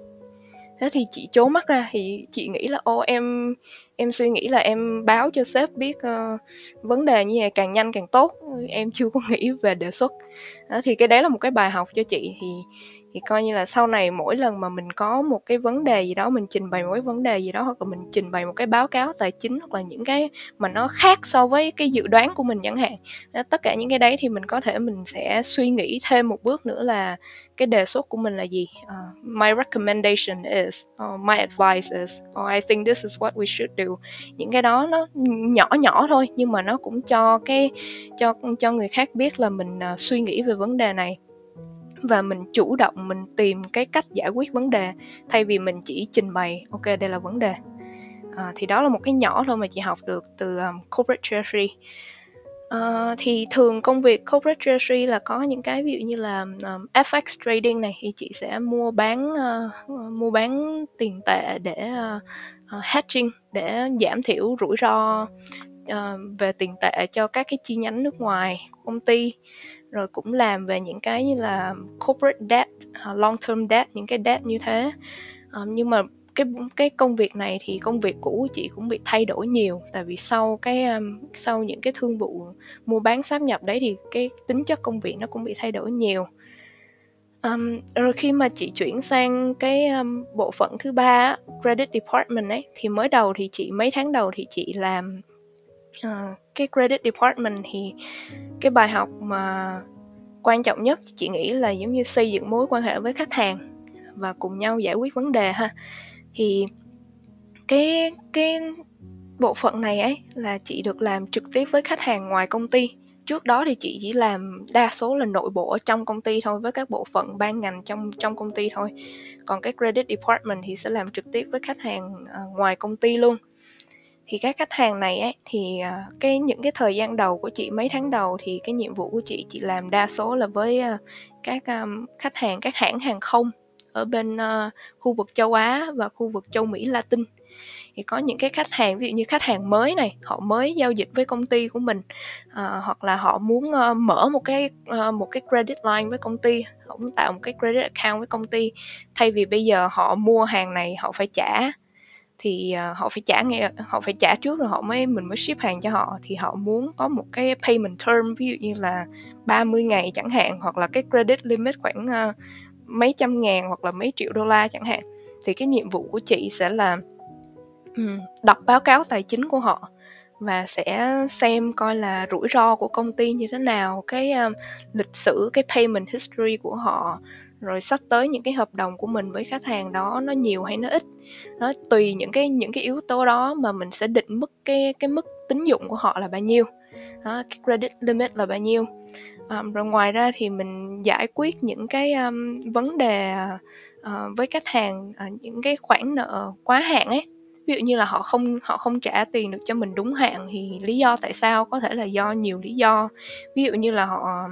Thế thì chị chố mắt ra thì chị nghĩ là ô em em suy nghĩ là em báo cho sếp biết uh, vấn đề như vậy càng nhanh càng tốt. Em chưa có nghĩ về đề xuất. Đó, thì cái đấy là một cái bài học cho chị. Thì thì coi như là sau này mỗi lần mà mình có một cái vấn đề gì đó mình trình bày một cái vấn đề gì đó hoặc là mình trình bày một cái báo cáo tài chính hoặc là những cái mà nó khác so với cái dự đoán của mình chẳng hạn đó, tất cả những cái đấy thì mình có thể mình sẽ suy nghĩ thêm một bước nữa là cái đề xuất của mình là gì? Uh, my recommendation is or my advice is or I think this is what we should do. Những cái đó nó nhỏ nhỏ thôi nhưng mà nó cũng cho cái cho cho người khác biết là mình uh, suy nghĩ về vấn đề này và mình chủ động mình tìm cái cách giải quyết vấn đề thay vì mình chỉ trình bày ok đây là vấn đề. À, thì đó là một cái nhỏ thôi mà chị học được từ um, corporate treasury. Uh, thì thường công việc corporate treasury là có những cái ví dụ như là um, FX trading này thì chị sẽ mua bán uh, mua bán tiền tệ để uh, uh, hedging để giảm thiểu rủi ro uh, về tiền tệ cho các cái chi nhánh nước ngoài của công ty rồi cũng làm về những cái như là corporate debt, à, long term debt, những cái debt như thế. Um, nhưng mà cái cái công việc này thì công việc cũ của chị cũng bị thay đổi nhiều tại vì sau cái um, sau những cái thương vụ mua bán sáp nhập đấy thì cái tính chất công việc nó cũng bị thay đổi nhiều um, rồi khi mà chị chuyển sang cái um, bộ phận thứ ba credit department ấy thì mới đầu thì chị mấy tháng đầu thì chị làm uh, cái credit department thì cái bài học mà quan trọng nhất, chị nghĩ là giống như xây dựng mối quan hệ với khách hàng và cùng nhau giải quyết vấn đề ha. Thì cái cái bộ phận này ấy là chị được làm trực tiếp với khách hàng ngoài công ty. Trước đó thì chị chỉ làm đa số là nội bộ ở trong công ty thôi, với các bộ phận ban ngành trong trong công ty thôi. Còn cái credit department thì sẽ làm trực tiếp với khách hàng ờ, ngoài công ty luôn thì các khách hàng này ấy thì à, cái những cái thời gian đầu của chị mấy tháng đầu thì cái nhiệm vụ của chị chị làm đa số là với à, các à, khách hàng các hãng hàng không ở bên khu vực châu Á và khu vực châu Mỹ Latin. Thì có những cái khách hàng ví dụ như khách hàng mới này họ mới giao dịch với công ty của mình à, hoặc là họ muốn uh, mở một cái uh, một cái credit line với công ty họ muốn tạo một cái credit account với công ty. Thay vì bây giờ họ mua hàng này họ phải trả thì ờ, họ phải trả ngay họ phải trả trước rồi họ mới mình mới ship hàng cho họ. Thì họ muốn có một cái payment term ví dụ như là 30 ngày chẳng hạn hoặc là cái credit limit khoảng uh, mấy trăm ngàn hoặc là mấy triệu đô la chẳng hạn. Thì cái nhiệm vụ của chị sẽ là um, đọc báo cáo tài chính của họ và sẽ xem coi là rủi ro của công ty như thế nào cái um, lịch sử cái payment history của họ rồi sắp tới những cái hợp đồng của mình với khách hàng đó nó nhiều hay nó ít? Nó tùy những cái những cái yếu tố đó mà mình sẽ định mức cái cái mức tín dụng của họ là bao nhiêu. Đó, cái credit limit là bao nhiêu. Um, rồi ngoài ra thì mình giải quyết những cái um, vấn đề uh, với khách hàng uh, những cái khoản nợ quá hạn ấy ví dụ như là họ không họ không trả tiền được cho mình đúng hạn thì lý do tại sao? Có thể là do nhiều lý do. Ví dụ như là họ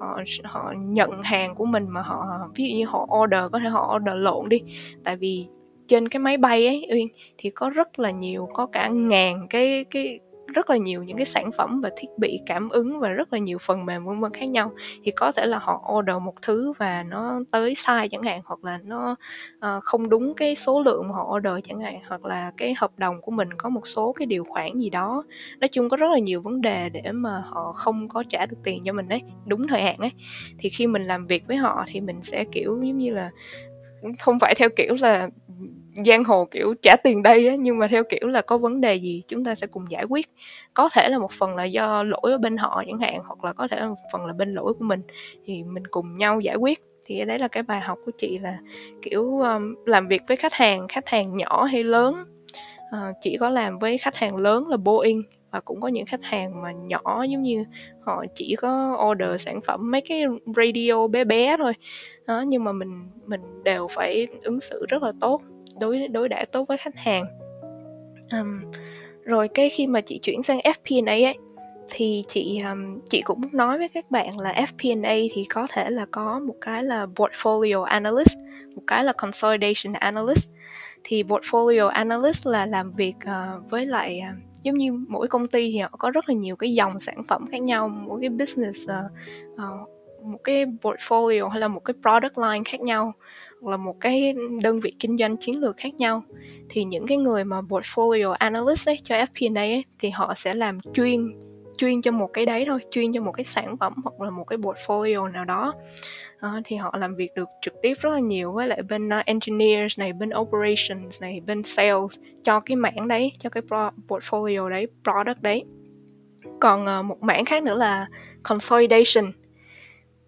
họ họ nhận hàng của mình mà họ, ví dụ như họ order, có thể họ order lộn đi. Tại vì trên cái máy bay ấy, uyên, thì có rất là nhiều, có cả ngàn cái cái rất là nhiều những cái sản phẩm và thiết bị cảm ứng và rất là nhiều phần mềm vân vân khác nhau. Thì có thể là họ order một thứ và nó tới sai chẳng hạn hoặc là nó uh, không đúng cái số lượng mà họ order chẳng hạn hoặc là cái hợp đồng của mình có một số cái điều khoản gì đó. Nói chung có rất là nhiều vấn đề để mà họ không có trả được tiền cho mình đấy đúng thời hạn ấy. Thì khi mình làm việc với họ thì mình sẽ kiểu giống như là không phải theo kiểu là giang hồ kiểu trả tiền đây á nhưng mà theo kiểu là có vấn đề gì chúng ta sẽ cùng giải quyết. Có thể là một phần là do lỗi ở bên họ chẳng hạn hoặc là có thể là một phần là bên lỗi của mình. Thì mình cùng nhau giải quyết. Thì đấy là cái bài học của chị là kiểu um, làm việc với khách hàng khách hàng nhỏ hay lớn. Ờ, uh, chỉ có làm với khách hàng lớn là Boeing và cũng có những khách hàng mà nhỏ giống như họ chỉ có order sản phẩm mấy cái radio bé bé thôi. Đó nhưng mà mình mình đều phải ứng xử rất là tốt đối đối đãi tốt với khách hàng. Um, rồi cái khi mà chị chuyển sang FP&A ấy thì chị um, chị cũng nói với các bạn là FP&A thì có thể là có một cái là portfolio analyst một cái là consolidation analyst. Thì portfolio analyst là làm việc uh, với lại uh, giống như mỗi công ty thì họ có rất là nhiều cái dòng sản phẩm khác nhau mỗi cái business uh, uh, một cái portfolio hay là một cái product line khác nhau hoặc là một cái đơn vị kinh doanh chiến lược khác nhau thì những cái người mà portfolio analyst ấy, cho FP&A ấy, thì họ sẽ làm chuyên chuyên cho một cái đấy thôi chuyên cho một cái sản phẩm hoặc là một cái portfolio nào đó. À, thì họ làm việc được trực tiếp rất là nhiều với lại bên uh, engineers này bên operations này bên sales cho cái mảng đấy cho cái pro- portfolio đấy product đấy. Còn uh, một mảng khác nữa là consolidation.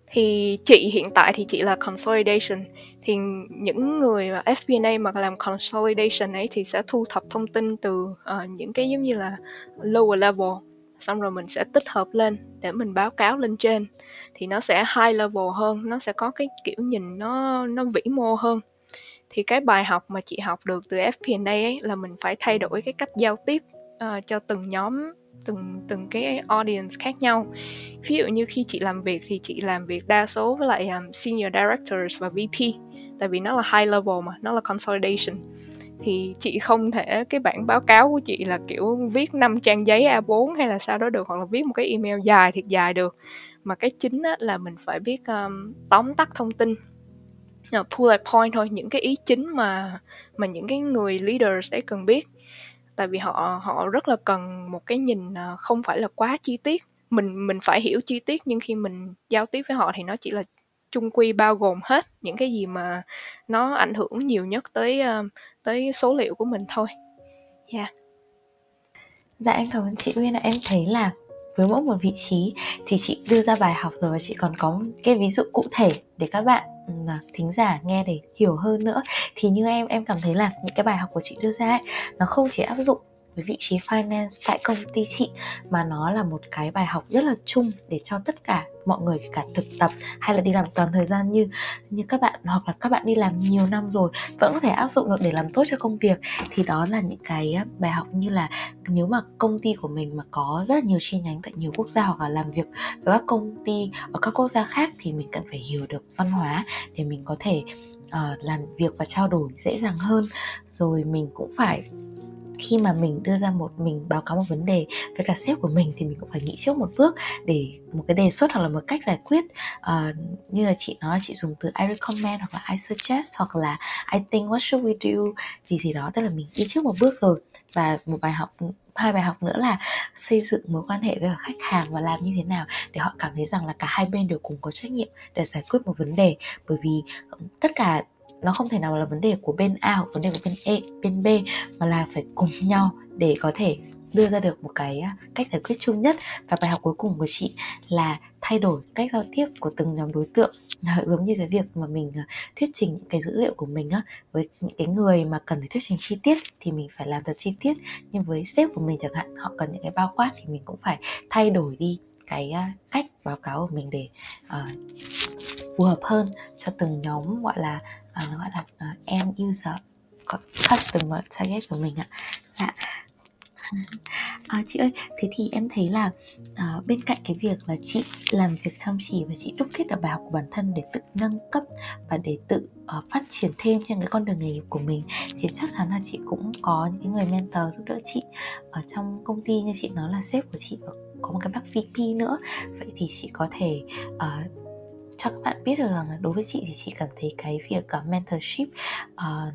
Thì chị hiện tại thì chị là consolidation thì những người mà FP&A mà làm consolidation ấy thì sẽ thu thập thông tin từ uh, những cái giống như là lower level xong rồi mình sẽ tích hợp lên để mình báo cáo lên trên. Thì nó sẽ high level hơn nó sẽ có cái kiểu nhìn nó nó vĩ mô hơn. Thì cái bài học mà chị học được từ FP&A ấy là mình phải thay đổi cái cách giao tiếp uh, cho từng nhóm từng từng cái audience khác nhau. Ví dụ như khi chị làm việc thì chị làm việc đa số với lại um, senior directors và VP tại vì nó là high level mà nó là consolidation. Thì chị không thể cái bản báo cáo của chị là kiểu viết 5 trang giấy A4 hay là sao đó được hoặc là viết một cái email dài thiệt dài được. Mà cái chính á, là mình phải biết um, tóm tắt thông tin. Uh, pull at point thôi những cái ý chính mà mà những cái người leaders ấy cần biết. Tại vì họ họ rất là cần một cái nhìn ờ, không phải là quá chi tiết. Mình mình phải hiểu chi tiết nhưng khi mình giao tiếp với họ thì nó chỉ là chung quy bao gồm hết những cái gì mà nó ảnh hưởng nhiều nhất tới ờ, tới số liệu của mình thôi. Dạ. Yeah. Dạ em cảm ơn chị Uyên ạ. Em thấy là với mỗi một vị trí thì chị đưa ra bài học rồi và chị còn có cái ví dụ cụ thể để các bạn ừ, à, thính giả nghe để hiểu hơn nữa thì như em em cảm thấy là những cái bài học của chị đưa ra ấy, nó không chỉ áp dụng với vị trí finance tại công ty chị mà nó là một cái bài học rất là chung để cho tất cả mọi người cả thực tập hay là đi làm toàn thời gian như như các bạn hoặc là các bạn đi làm nhiều năm rồi vẫn có thể áp dụng được để làm tốt cho công việc. Thì đó là những cái bài học như là nếu mà công ty của mình mà có rất là nhiều chi nhánh tại nhiều quốc gia hoặc là làm việc với các công ty ở các quốc gia khác thì mình cần phải hiểu được văn hóa để mình có thể uh, làm việc và trao đổi dễ dàng hơn. Rồi mình cũng phải khi mà mình đưa ra một mình báo cáo một vấn đề với cả sếp của mình thì mình cũng phải nghĩ trước một bước để một cái đề xuất hoặc là một cách giải quyết. Uh, như là chị nói chị dùng từ I recommend hoặc là I suggest hoặc là I think what should we do gì gì đó tức là mình đi trước một bước rồi. Và một bài học hai bài học nữa là xây dựng mối quan hệ với khách hàng và làm như thế nào để họ cảm thấy rằng là cả hai bên đều cùng có trách nhiệm để giải quyết một vấn đề. Bởi vì ừ, tất cả nó không thể nào là vấn đề của bên A hoặc vấn đề của bên E, bên B mà là phải cùng nhau để có thể đưa ra được một cái à, cách giải quyết chung nhất. Và bài học cuối cùng của chị là thay đổi cách giao tiếp của từng nhóm đối tượng. Giống như cái việc mà mình à, thuyết trình cái dữ liệu của mình á với những cái người mà cần phải thuyết trình chi tiết thì mình phải làm thật chi tiết. Nhưng với sếp của mình chẳng hạn họ cần những cái bao quát thì mình cũng phải thay đổi đi cái à, cách báo cáo của mình để uh, phù hợp hơn cho từng nhóm gọi là nó gọi là uh, end user customer target của mình ạ. Dạ. À, chị ơi thế thì em thấy là à, bên cạnh cái việc là chị làm việc chăm chỉ và chị đúc kết được bài học của bản thân để tự nâng cấp và để tự uh, phát triển thêm trên cái con đường nghề nghiệp của mình thì chắc chắn là chị cũng có những người mentor giúp đỡ chị. Ở trong công ty như chị nói là sếp của chị có một cái bác VP nữa. Vậy thì chị có thể uh, cho các bạn biết được rằng là đối với chị thì chị cảm thấy cái việc uh, mentorship uh,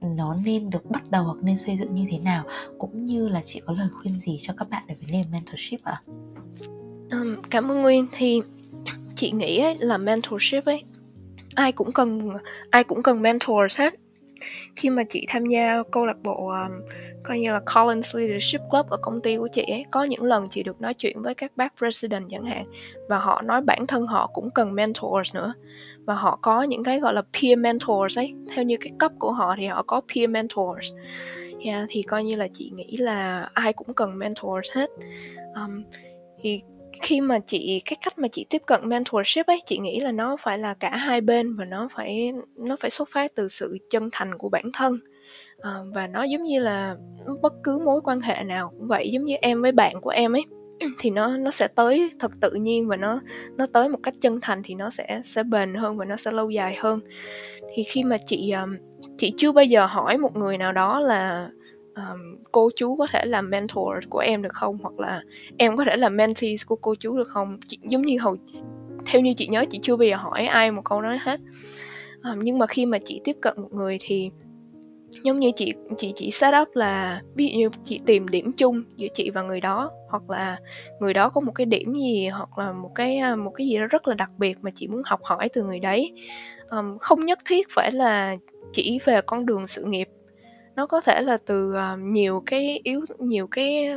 nó nên được bắt đầu hoặc nên xây dựng như thế nào cũng như là chị có lời khuyên gì cho các bạn về vấn đề mentorship ạ? À? Um, cảm ơn Nguyên thì chị nghĩ ấy, là mentorship ấy ai cũng cần ai cũng cần mentor hết khi mà chị tham gia câu lạc bộ um, coi như là Collins Leadership Club ở công ty của chị ấy có những lần chị được nói chuyện với các bác president chẳng hạn và họ nói bản thân họ cũng cần mentors nữa. Và họ có những cái gọi là peer mentors ấy theo như cái cấp của họ thì họ có peer mentors. Yeah, thì coi như là chị nghĩ là ai cũng cần mentors hết. Um, thì khi mà chị cái cách mà chị tiếp cận mentorship ấy chị nghĩ là nó phải là cả hai bên và nó phải nó phải xuất phát từ sự chân thành của bản thân à, và nó giống như là bất cứ mối quan hệ nào cũng vậy giống như em với bạn của em ấy thì nó nó sẽ tới thật tự nhiên và nó nó tới một cách chân thành thì nó sẽ sẽ bền hơn và nó sẽ lâu dài hơn. Thì khi mà chị chị chưa bao giờ hỏi một người nào đó là um, cô chú có thể làm mentor của em được không hoặc là em có thể làm mentee của cô chú được không? Chị, giống như hầu theo như chị nhớ chị chưa bao giờ hỏi ai một câu nói hết. Um, nhưng mà khi mà chị tiếp cận một người thì giống như chị chị chỉ set up là ví dụ như chị tìm điểm chung giữa chị và người đó hoặc là người đó có một cái điểm gì hoặc là một cái à, một cái gì đó rất là đặc biệt mà chị muốn học hỏi từ người đấy. Um, không nhất thiết phải là chỉ về con đường sự nghiệp. Nó có thể là từ uh, nhiều cái yếu nhiều cái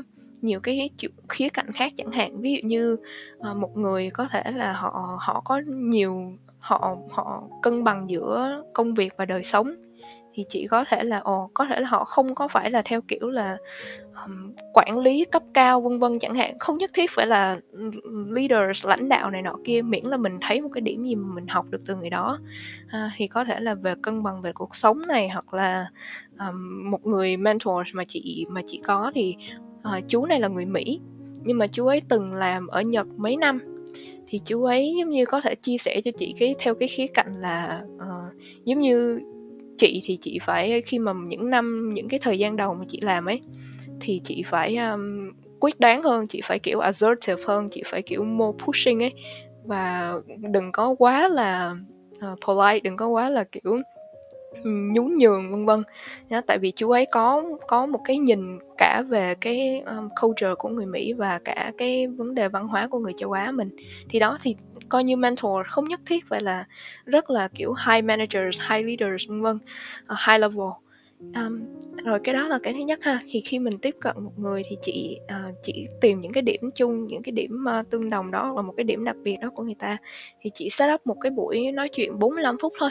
nhiều cái khía cạnh khác chẳng hạn. Ví dụ như uh, một người có thể là họ họ có nhiều họ họ cân bằng giữa công việc và đời sống thì chỉ có thể là ồ có thể là họ không có phải là theo kiểu là um, quản lý cấp cao vân vân chẳng hạn. Không nhất thiết phải là leaders lãnh đạo này nọ kia miễn là mình thấy một cái điểm gì mà mình học được từ người đó. À, thì có thể là về cân bằng về cuộc sống này hoặc là um, một người mentor mà chị mà chị có thì uh, chú này là người mỹ nhưng mà chú ấy từng làm ở nhật mấy năm. Thì chú ấy giống như có thể chia sẻ cho chị cái theo cái khía cạnh là uh, giống như chị thì chị phải khi mà những năm những cái thời gian đầu mà chị làm ấy thì chị phải um, quyết đoán hơn chị phải kiểu assertive hơn chị phải kiểu more pushing ấy. Và đừng có quá là uh, polite đừng có quá là kiểu nhún nhường vân vân. Nhá tại vì chú ấy có có một cái nhìn cả về cái um, culture của người Mỹ và cả cái vấn đề văn hóa của người châu Á mình. Thì đó thì coi như mentor không nhất thiết phải là rất là kiểu high managers high leaders vân vân uh, high level. Um, rồi cái đó là cái thứ nhất ha. Thì khi mình tiếp cận một người thì chị ờ, uh, chị tìm những cái điểm chung những cái điểm uh, tương đồng đó là một cái điểm đặc biệt đó của người ta. Thì chị set up một cái buổi nói chuyện 45 phút thôi.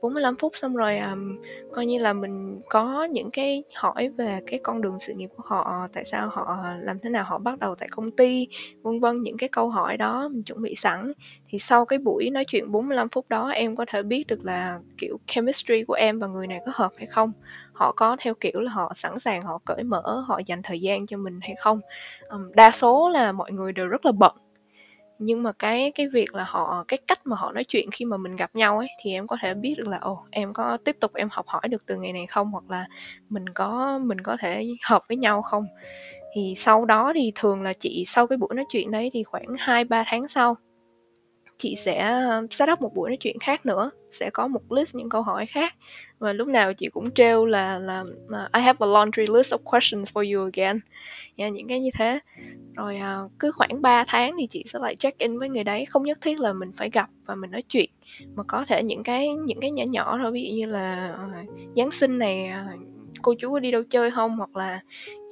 45 phút xong rồi um, coi như là mình có những cái hỏi về cái con đường sự nghiệp của họ tại sao họ làm thế nào họ bắt đầu tại công ty vân vân những cái câu hỏi đó mình chuẩn bị sẵn. Thì sau cái buổi nói chuyện 45 phút đó em có thể biết được là kiểu chemistry của em và người này có hợp hay không? Họ có theo kiểu là họ sẵn sàng họ cởi mở họ dành thời gian cho mình hay không? Um, đa số là mọi người đều rất là bận nhưng mà cái cái việc là họ, cái cách mà họ nói chuyện khi mà mình gặp nhau ấy, thì em có thể biết được là, ồ, em có tiếp tục em học hỏi được từ ngày này không? Hoặc là mình có mình có thể hợp với nhau không? Thì sau đó thì thường là chị sau cái buổi nói chuyện đấy thì khoảng 2 3 tháng sau chị sẽ ờ, set up một buổi nói chuyện khác nữa sẽ có một list những câu hỏi khác. Và lúc nào chị cũng trêu là là, ờ, I have a laundry list of questions for you again. Yeah, những cái như thế. Rồi uh, cứ khoảng 3 tháng thì chị sẽ lại check in với người đấy không nhất thiết là mình phải gặp và mình nói chuyện mà có thể những cái những cái nhỏ nhỏ thôi ví dụ như là uh, giáng sinh này uh, cô chú có đi đâu chơi không? Hoặc là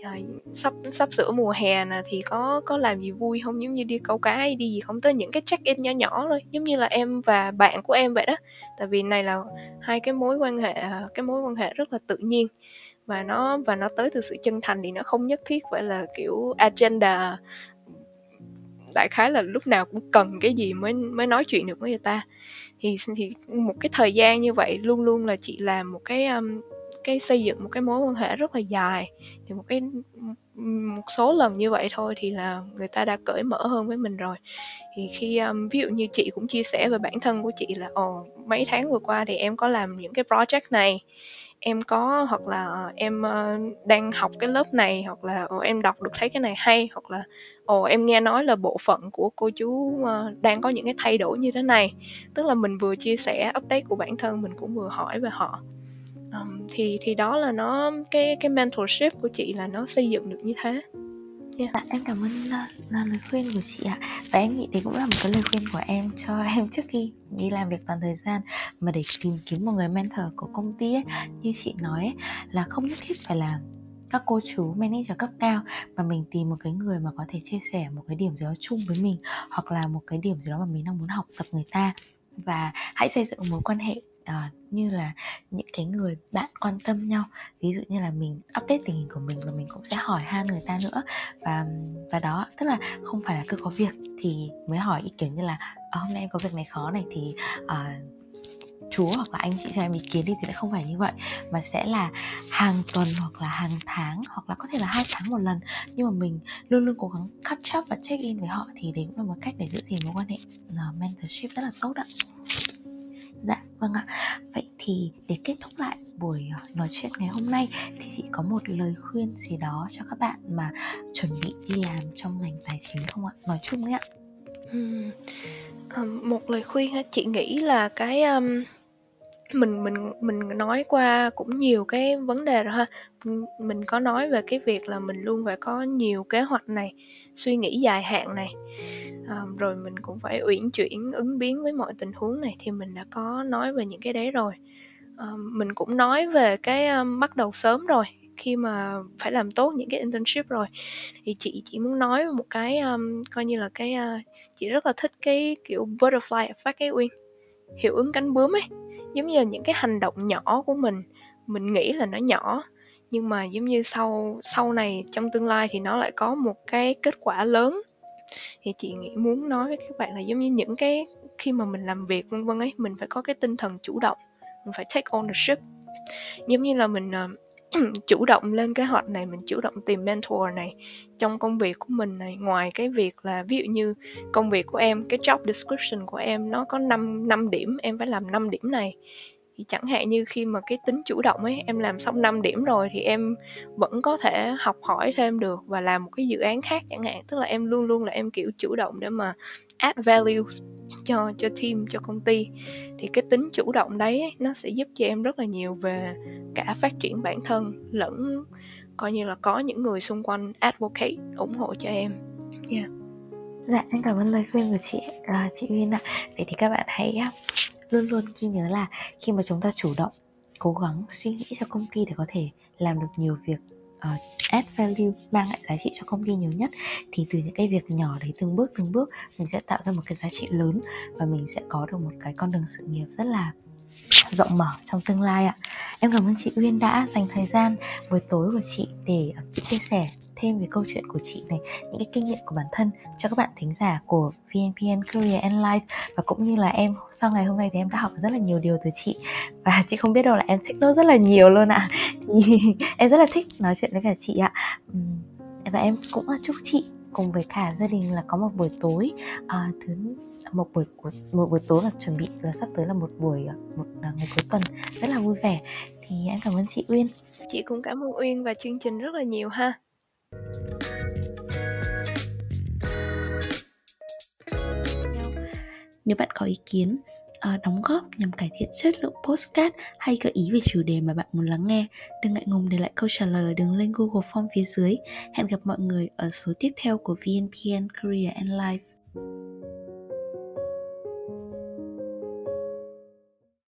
à, sắp sắp sửa mùa hè nè thì có có làm gì vui không? Giống như đi câu cá hay đi gì không? Tới những cái check in nhỏ nhỏ thôi giống như là em và bạn của em vậy đó. Tại vì này là hai cái mối quan hệ ờ, cái mối quan hệ rất là tự nhiên. Và nó và nó tới từ sự chân thành thì nó không nhất thiết phải là kiểu agenda. Đại khái là lúc nào cũng cần cái gì mới mới nói chuyện được với người ta. Thì thì một cái thời gian như vậy luôn luôn là chị làm một cái um, cái xây dựng một cái mối quan hệ rất là dài. Thì một cái một số lần như vậy thôi thì là người ta đã cởi mở hơn với mình rồi. Thì khi um, ví dụ như chị cũng chia sẻ về bản thân của chị là ồ mấy tháng vừa qua thì em có làm những cái project này em có hoặc là ờ, em uh, đang học cái lớp này hoặc là ồ, em đọc được thấy cái này hay hoặc là ồ em nghe nói là bộ phận của cô chú uh, đang có những cái thay đổi như thế này. Tức là mình vừa chia sẻ update của bản thân mình cũng vừa hỏi về họ um, thì thì đó là nó cái cái mentorship của chị là nó xây dựng được như thế. Yeah. Dạ, em cảm ơn ờ, là lời khuyên của chị ạ. Và em nghĩ đấy cũng là một cái lời khuyên của em cho em trước khi đi làm việc toàn thời gian. Mà để tìm kiếm một người mentor của công ty ấy Như chị nói ấy, là không nhất thiết phải là các cô chú manager cấp cao mà mình tìm một cái người mà có thể chia sẻ một cái điểm gì đó chung với mình hoặc là một cái điểm gì đó mà mình đang muốn học tập người ta. Và hãy xây dựng mối quan hệ uh, như là những cái người bạn quan tâm nhau. Ví dụ như là mình update tình hình của mình và mình cũng sẽ hỏi han người ta nữa. Và và đó tức là không phải là cứ có việc thì mới hỏi ý kiến như là à, hôm nay em có việc này khó này thì uh, chú hoặc là anh chị cho em ý kiến đi. Thì lại không phải như vậy mà sẽ là hàng tuần hoặc là hàng tháng hoặc là có thể là hai tháng một lần. Nhưng mà mình luôn luôn cố gắng catch up và check in với họ thì đấy cũng là một cách để giữ gìn mối quan hệ. Mentorship rất là tốt ạ. Dạ vâng ạ Vậy thì để kết thúc lại buổi ờ, nói chuyện ngày hôm nay Thì chị có một lời khuyên gì đó cho các bạn mà chuẩn bị đi làm trong ngành tài chính không ạ? Nói chung ấy ạ uhm, một lời khuyên chị nghĩ là cái, um, mình mình mình nói qua cũng nhiều cái vấn đề rồi ha. mình có nói về cái việc là mình luôn phải có nhiều kế hoạch này, suy nghĩ dài hạn này à, rồi mình cũng phải uyển chuyển ứng biến với mọi tình huống này thì mình đã có nói về những cái đấy rồi. À, mình cũng nói về cái um, bắt đầu sớm rồi khi mà phải làm tốt những cái internship rồi. Thì chị chỉ muốn nói một cái um, coi như là cái uh, chị rất là thích cái kiểu butterfly effect cái uyên. Hiệu ứng cánh bướm ấy. Giống như là những cái hành động nhỏ của mình mình nghĩ là nó nhỏ nhưng mà giống như sau sau này trong tương lai thì nó lại có một cái kết quả lớn thì chị nghĩ muốn nói với các bạn là giống như những cái khi mà mình làm việc vân vân ấy mình phải có cái tinh thần chủ động mình phải take ownership. Giống như là mình uh, chủ động lên kế hoạch này mình chủ động tìm mentor này trong công việc của mình này ngoài cái việc là ví dụ như công việc của em cái job description của em nó có 5 năm điểm em phải làm 5 điểm này thì chẳng hạn như khi mà cái tính chủ động ấy em làm xong 5 điểm rồi thì em vẫn có thể học hỏi thêm được và làm một cái dự án khác chẳng hạn. Tức là em luôn luôn là em kiểu chủ động để mà add value cho cho team cho công ty. Thì cái tính chủ động đấy ấy, nó sẽ giúp cho em rất là nhiều về cả phát triển bản thân lẫn coi như là có những người xung quanh advocate ủng hộ cho em. Yeah. dạ em cảm ơn lời khuyên của chị uh, chị Uyên ạ vậy thì các bạn hãy luôn luôn ghi nhớ là khi mà chúng ta chủ động cố gắng suy nghĩ cho công ty để có thể làm được nhiều việc uh, add value mang lại giá trị cho công ty nhiều nhất thì từ những cái việc nhỏ đấy từng bước từng bước mình sẽ tạo ra một cái giá trị lớn và mình sẽ có được một cái con đường sự nghiệp rất là rộng mở trong tương lai ạ. Em cảm ơn chị Uyên đã dành thời gian buổi tối của chị để ờ, chia sẻ thêm về câu chuyện của chị này những cái kinh nghiệm của bản thân cho các bạn thính giả của VNPN Career and Life. Và cũng như là em sau ngày hôm nay thì em đã học rất là nhiều điều từ chị. Và chị không biết đâu là em thích nó rất là nhiều luôn ạ. À. thì em rất là thích nói chuyện với cả chị ạ. Và em cũng chúc chị cùng với cả gia đình là có một buổi tối uh, thứ một buổi một buổi tối là chuẩn bị là sắp tới là một buổi ờ, một ờ, ngày cuối tuần rất là vui vẻ. Thì em cảm ơn chị Uyên. Chị cũng cảm ơn Uyên và chương trình rất là nhiều ha. Nếu bạn có ý kiến, uh, đóng góp nhằm cải thiện chất lượng postcard hay gợi ý về chủ đề mà bạn muốn lắng nghe, đừng ngại ngùng để lại câu trả lời đường link Google Form phía dưới. Hẹn gặp mọi người ở số tiếp theo của VNPN Career and Life.